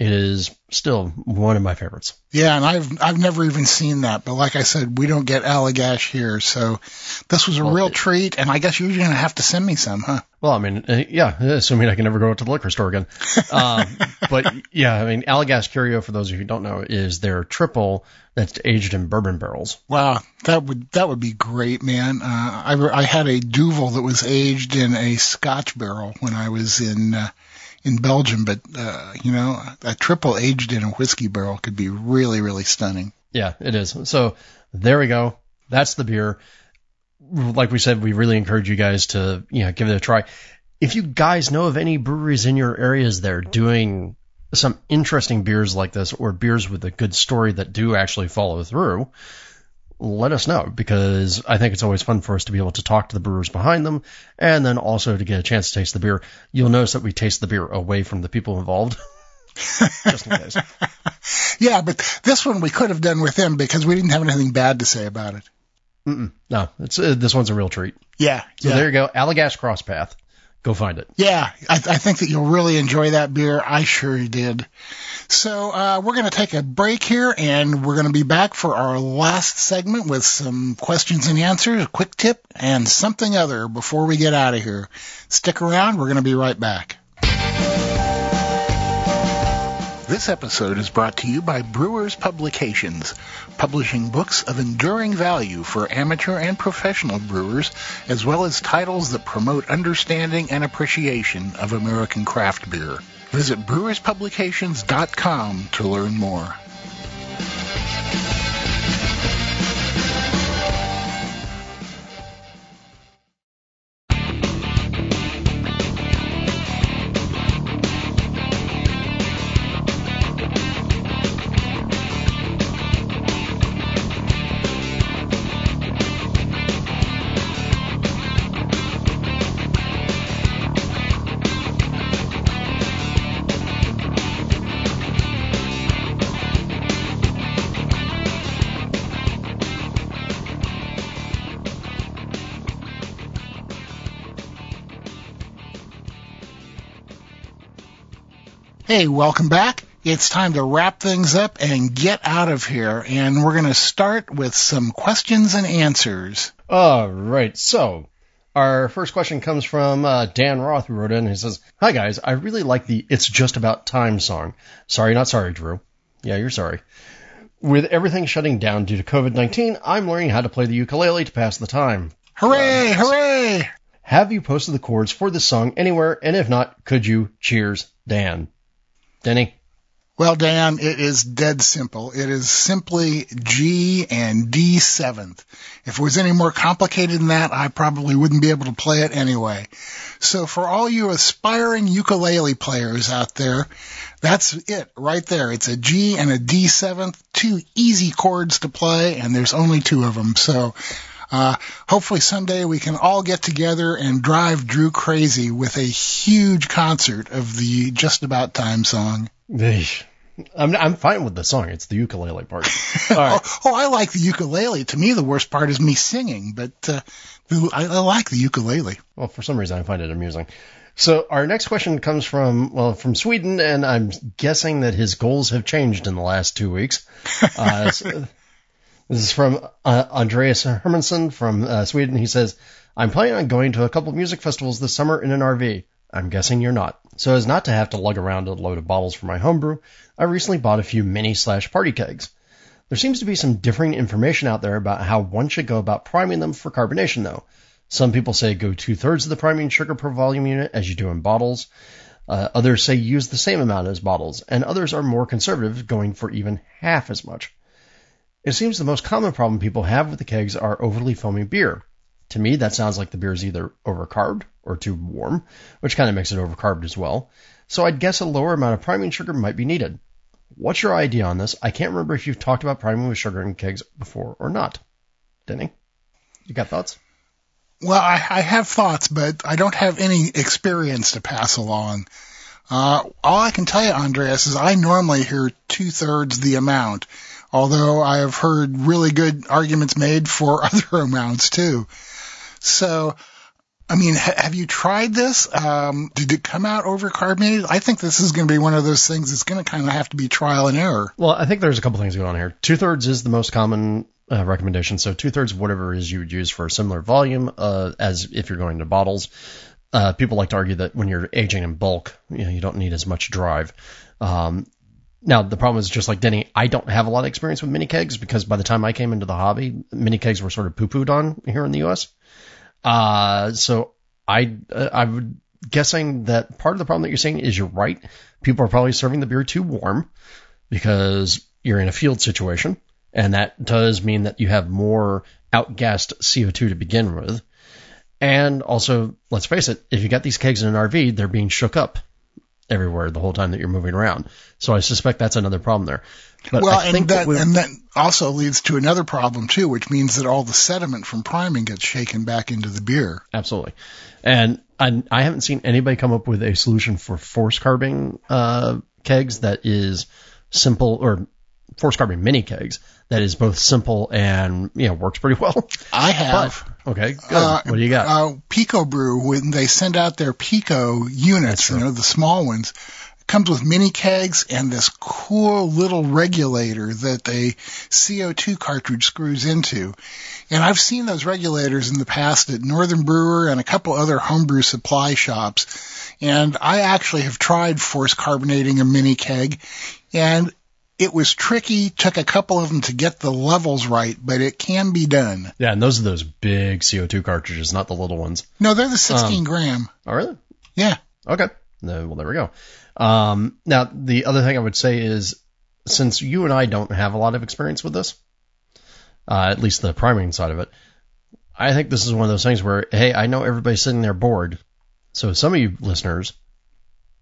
is still one of my favorites. Yeah, and I've I've never even seen that, but like I said, we don't get Allagash here, so this was a Well, real it- treat. And I guess you're gonna have to send me some, huh? Well, I mean, uh, yeah, assuming I can never go out to the liquor store again. Um, but yeah, I mean, Allagash Curieux, for those of you who don't know, is their triple that's aged in bourbon barrels. Wow, that would that would be great, man. Uh, I I had a Duvel that was aged in a Scotch barrel when I was in uh, in Belgium, but uh, you know, a triple aged in a whiskey barrel could be really really stunning. Yeah, it is. So there we go. That's the beer. Like we said, we really encourage you guys to, you know, give it a try. If you guys know of any breweries in your areas that are doing some interesting beers like this or beers with a good story that do actually follow through, let us know because I think it's always fun for us to be able to talk to the brewers behind them and then also to get a chance to taste the beer. You'll notice that we taste the beer away from the people involved. Just in case. Yeah, but this one we could have done with them because we didn't have anything bad to say about it. Mm-mm. No, it's uh, this one's a real treat. Yeah, So yeah. there you go, Allagash Cross Path. Go find it. Yeah, I, I think that you'll really enjoy that beer. I sure did. So uh, we're going to take a break here, and we're going to be back for our last segment with some questions and answers, a quick tip, and something other before we get out of here. Stick around. We're going to be right back. This episode is brought to you by Brewers Publications, publishing books of enduring value for amateur and professional brewers, as well as titles that promote understanding and appreciation of American craft beer. Visit brewerspublications.com to learn more. Hey, welcome back. It's time to wrap things up and get out of here. And we're going to start with some questions and answers. All right. So, our first question comes from uh, Dan Roth, who wrote in. He says, Hi, guys. I really like the It's Just About Time song. Sorry, not sorry, Drew. Yeah, you're sorry. With everything shutting down due to COVID 19, I'm learning how to play the ukulele to pass the time. Hooray! Hooray! Have you posted the chords for this song anywhere? And if not, could you? Cheers, Dan. Denny? Well, Dan, it is dead simple. It is simply G and D seventh. If it was any more complicated than that, I probably wouldn't be able to play it anyway. So for all you aspiring ukulele players out there, that's it right there. It's a G and a D seventh, two easy chords to play, and there's only two of them. So uh, hopefully someday we can all get together and drive Drew crazy with a huge concert of the Just About Time song. I'm I'm fine with the song. It's the ukulele part. All right. oh, oh, I like the ukulele. To me, the worst part is me singing, but uh, I, I like the ukulele. Well, for some reason, I find it amusing. So our next question comes from well from Sweden, and I'm guessing that his goals have changed in the last two weeks. Uh, so, this is from uh, Andreas Hermansson from uh, Sweden. He says, "I'm planning on going to a couple music festivals this summer in an RV. I'm guessing you're not. So as not to have to lug around a load of bottles for my homebrew, I recently bought a few mini slash party kegs. There seems to be some differing information out there about how one should go about priming them for carbonation though. Some people say go two thirds of the priming sugar per volume unit as you do in bottles. Uh, others say use the same amount as bottles, and others are more conservative, going for even half as much. It seems the most common problem people have with the kegs are overly foamy beer. To me, that sounds like the beer is either overcarbed or too warm, which kind of makes it overcarbed as well. So I'd guess a lower amount of priming sugar might be needed. What's your idea on this? I can't remember if you've talked about priming with sugar in kegs before or not. Denny, you got thoughts? Well, I, I have thoughts, but I don't have any experience to pass along. Uh, all I can tell you, Andreas, is I normally hear two thirds the amount, although I have heard really good arguments made for other amounts too. So, I mean, ha- have you tried this? Um, did it come out overcarbonated? I think this is going to be one of those things that's going to kind of have to be trial and error. Well, I think there's a couple things going on here. Two thirds is the most common uh, recommendation. So two thirds whatever it is you would use for a similar volume, uh, as if you're going to bottles. Uh, people like to argue that when you're aging in bulk, you know, you don't need as much drive. Um, now the problem is just like Denny, I don't have a lot of experience with mini kegs because by the time I came into the hobby, mini kegs were sort of poo-pooed on here in the U.S. Uh, so I, uh, I'm guessing that part of the problem that you're saying is you're right. People are probably serving the beer too warm because you're in a field situation. And that does mean that you have more outgassed CO2 to begin with. And also, let's face it, if you got these kegs in an RV, they're being shook up everywhere the whole time that you're moving around. So I suspect that's another problem there. But well, I think and that, and that also leads to another problem too, which means that all the sediment from priming gets shaken back into the beer. Absolutely. And I, I haven't seen anybody come up with a solution for force carbing uh, kegs that is simple or force carbing mini kegs that is both simple and you know works pretty well. I have. But, okay, good. Uh, what do you got? Uh, PicoBrew, when they send out their Pico units, you know, the small ones, comes with mini kegs and this cool little regulator that a CO2 cartridge screws into. And I've seen those regulators in the past at Northern Brewer and a couple other homebrew supply shops. And I actually have tried force carbonating a mini keg and it was tricky, took a couple of them to get the levels right, but it can be done. yeah, and those are those big CO2 cartridges, not the little ones. No, they're the 16 gram. Oh, really? Yeah. Okay. No, well, there we go. Um, now, the other thing I would say is, since you and I don't have a lot of experience with this, uh, at least the priming side of it, I think this is one of those things where, hey, I know everybody's sitting there bored. So some of you listeners,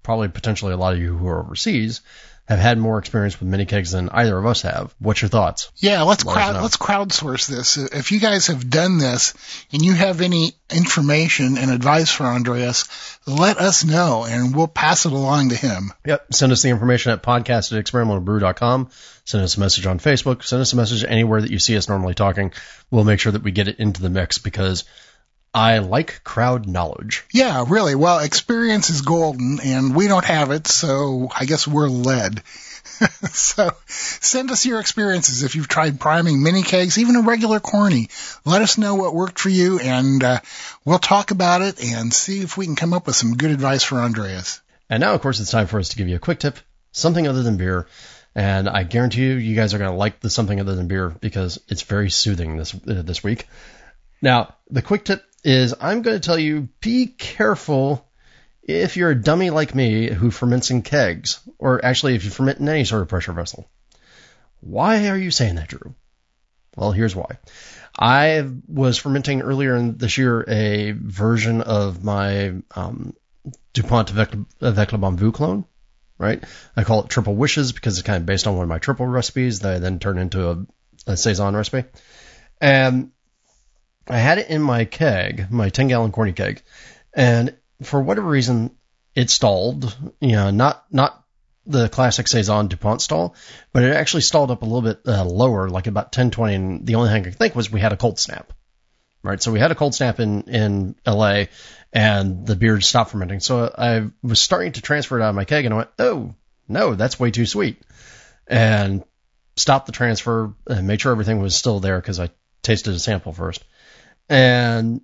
probably potentially a lot of you who are overseas, have had more experience with mini kegs than either of us have. What's your thoughts? Yeah, let's Let crowd let's crowdsource this. If you guys have done this and you have any information and advice for Andreas, let us know and we'll pass it along to him. Yep. Send us the information at podcast at experimentalbrew.com. Send us a message on Facebook. Send us a message anywhere that you see us normally talking. We'll make sure that we get it into the mix because I like crowd knowledge. Yeah, really. Well, experience is golden, and we don't have it, so I guess we're led. so send us your experiences if you've tried priming mini kegs, even a regular corny. Let us know what worked for you, and uh, we'll talk about it and see if we can come up with some good advice for Andreas. And now, of course, it's time for us to give you a quick tip, something other than beer. And I guarantee you, you guys are going to like the something other than beer because it's very soothing this uh, this week. Now, the quick tip is I'm going to tell you be careful if you're a dummy like me who ferments in kegs, or actually if you ferment in any sort of pressure vessel. Why are you saying that, Drew? Well, here's why. I was fermenting earlier in this year a version of my um, DuPont Bons Voeux clone, right? I call it Triple Wishes because it's kind of based on one of my triple recipes that I then turned into a, a Saison recipe. And I had it in my keg, my 10 gallon corny keg, and for whatever reason, it stalled. You know, not not the classic saison Dupont stall, but it actually stalled up a little bit uh, lower, like about 1020. And the only thing I could think was we had a cold snap, right? So we had a cold snap in in LA, and the beer stopped fermenting. So I was starting to transfer it out of my keg, and I went, oh no, that's way too sweet, and stopped the transfer and made sure everything was still there because I tasted a sample first, and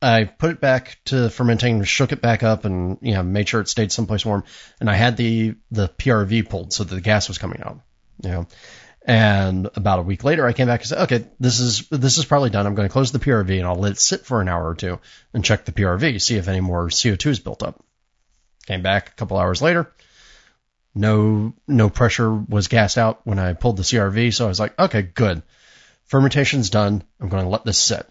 I put it back to fermenting, shook it back up, and you know made sure it stayed someplace warm. And I had the the PRV pulled so that the gas was coming out. You know, and about a week later, I came back and said, okay, this is this is probably done. I'm going to close the PRV and I'll let it sit for an hour or two and check the PRV, see if any more CO2 is built up. Came back a couple hours later. No no pressure was gassed out when I pulled the CRV, so I was like, okay, good. Fermentation's done. I'm going to let this sit.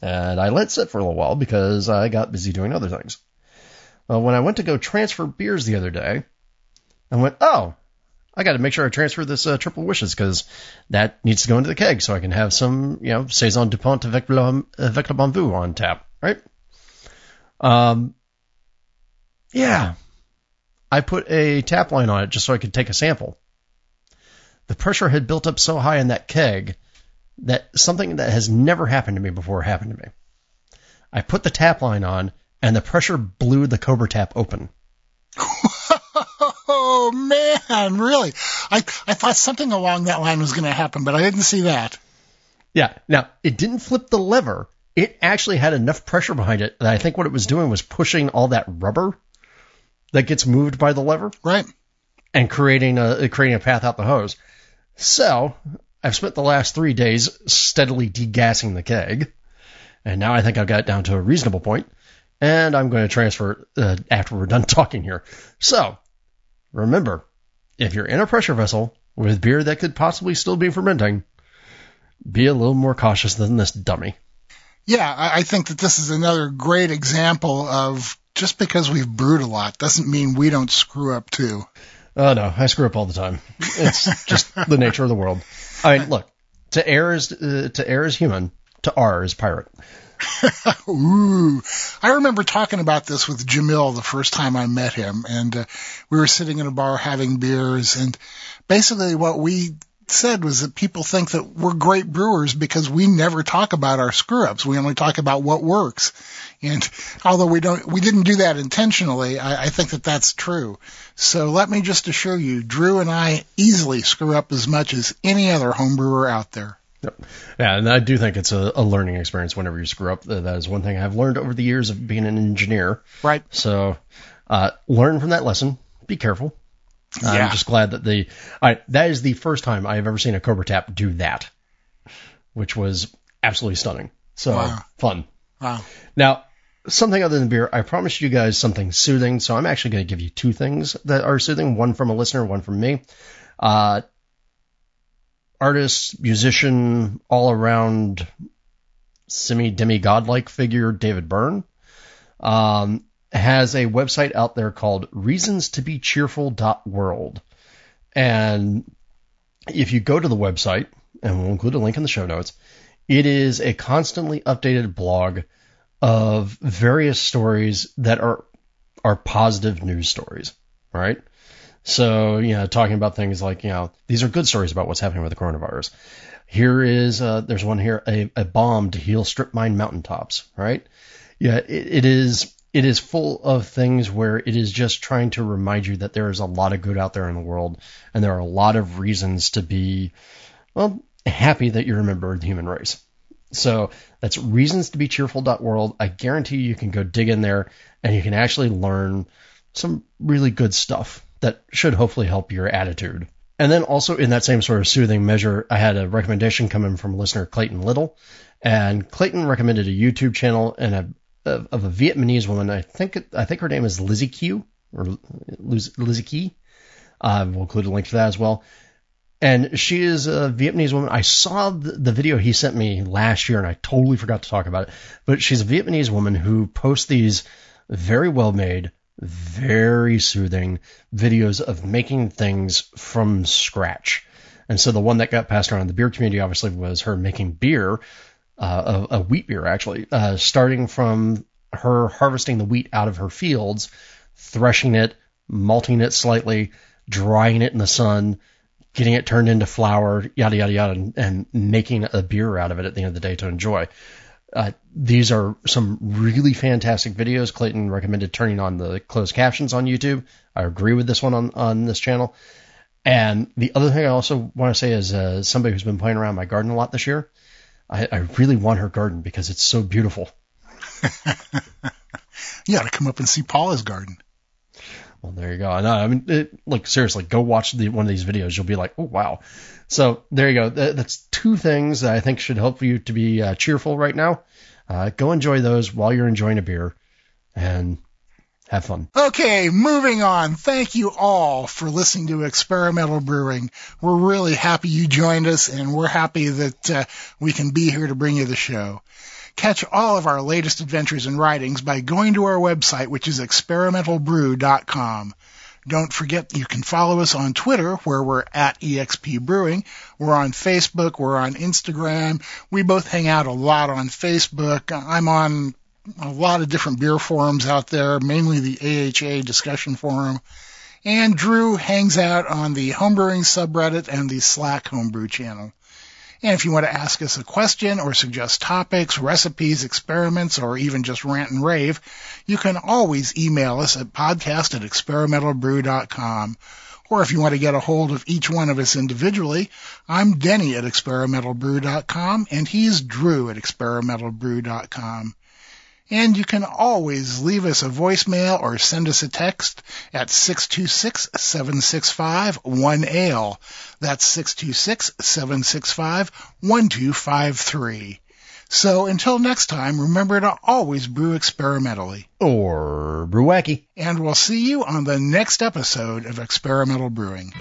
And I let sit for a little while because I got busy doing other things. Well, when I went to go transfer beers the other day, I went, oh, I got to make sure I transfer this uh, triple wishes because that needs to go into the keg so I can have some, you know, saison Dupont avec le, avec le bons voeux on tap, right? Um, yeah, I put a tap line on it just so I could take a sample. The pressure had built up so high in that keg that something that has never happened to me before happened to me. I put the tap line on and the pressure blew the Cobra tap open. oh man, really? I I thought something along that line was going to happen, but I didn't see that. Yeah. Now, it didn't flip the lever. It actually had enough pressure behind it that I think what it was doing was pushing all that rubber that gets moved by the lever. Right. And creating a creating a path out the hose. So I've spent the last three days steadily degassing the keg, and now I think I've got it down to a reasonable point, and I'm going to transfer uh, after we're done talking here. So, remember, if you're in a pressure vessel with beer that could possibly still be fermenting, be a little more cautious than this dummy. Yeah, I think that this is another great example of just because we've brewed a lot doesn't mean we don't screw up too. Oh no, I screw up all the time. It's just the nature of the world. I mean, look, to err is uh, to err is human, to R is pirate. Ooh, I remember talking about this with Jamil the first time I met him, and uh, we were sitting in a bar having beers, and basically what we said was that people think that we're great brewers because we never talk about our screw ups. We only talk about what works. And although we don't, we didn't do that intentionally, I, I think that that's true. So let me just assure you, Drew and I easily screw up as much as any other home brewer out there. Yep. Yeah, and I do think it's a, a learning experience whenever you screw up. That is one thing I've learned over the years of being an engineer. Right. So, uh, learn from that lesson. Be careful. Yeah. I'm just glad that the I, that is the first time I have ever seen a Cobra Tap do that, which was absolutely stunning. So wow. fun. Wow. Now, something other than beer, I promised you guys something soothing, so I'm actually going to give you two things that are soothing. One from a listener, one from me. Uh, artist, musician, all around semi demigod like figure, David Byrne. Um, has a website out there called reasonstobecheerful.world. And if you go to the website, and we'll include a link in the show notes, it is a constantly updated blog of various stories that are are positive news stories, right? So, you know, talking about things like, you know, these are good stories about what's happening with the coronavirus. Here is uh, there's one here a, a bomb to heal strip mine mountaintops, right? Yeah, it, it is it is full of things where it is just trying to remind you that there is a lot of good out there in the world, and there are a lot of reasons to be well happy that you're a member of the human race. So that's reasons to be cheerful.world. I guarantee you can go dig in there and you can actually learn some really good stuff that should hopefully help your attitude. And then also in that same sort of soothing measure, I had a recommendation coming from a listener Clayton Little, and Clayton recommended a YouTube channel and a of a Vietnamese woman. I think I think her name is Lizzie Q or Lizzie Key. Uh, we'll include a link to that as well. And she is a Vietnamese woman. I saw the, video he sent me last year, and I totally forgot to talk about it. But she's a Vietnamese woman who posts these very well made, very soothing videos of making things from scratch. And so the one that got passed around in the beer community obviously was her making beer, uh, a, a, wheat beer actually, uh, starting from her harvesting the wheat out of her fields, threshing it, malting it slightly, drying it in the sun, getting it turned into flour, yada yada yada, and, and making a beer out of it at the end of the day to enjoy. Uh, these are some really fantastic videos. Clayton recommended turning on the closed captions on YouTube. I agree with this one on, on this channel. And the other thing I also want to say is uh, somebody who's been playing around my garden a lot this year. I, I really want her garden because it's so beautiful. you got to come up and see Paula's garden. Well, there you go. No, I mean, it, like seriously, go watch the, one of these videos. You'll be like, oh wow. So there you go. That, that's two things that I think should help you to be uh, cheerful right now. Uh, go enjoy those while you're enjoying a beer, and have fun. Okay, moving on. Thank you all for listening to Experimental Brewing. We're really happy you joined us, and we're happy that uh, we can be here to bring you the show. Catch all of our latest adventures and writings by going to our website, which is experimentalbrew.com. Don't forget you can follow us on Twitter where we're at EXP Brewing. We're on Facebook. We're on Instagram. We both hang out a lot on Facebook. I'm on a lot of different beer forums out there, mainly the AHA discussion forum. And Drew hangs out on the homebrewing subreddit and the Slack homebrew channel. And if you want to ask us a question or suggest topics, recipes, experiments, or even just rant and rave, you can always email us at podcast at experimentalbrew.com. Or if you want to get a hold of each one of us individually, I'm Denny at experimentalbrew.com and he's Drew at experimentalbrew.com. And you can always leave us a voicemail or send us a text at 626-765-1ALE. That's 626-765-1253. So until next time, remember to always brew experimentally. Or brew wacky. And we'll see you on the next episode of Experimental Brewing.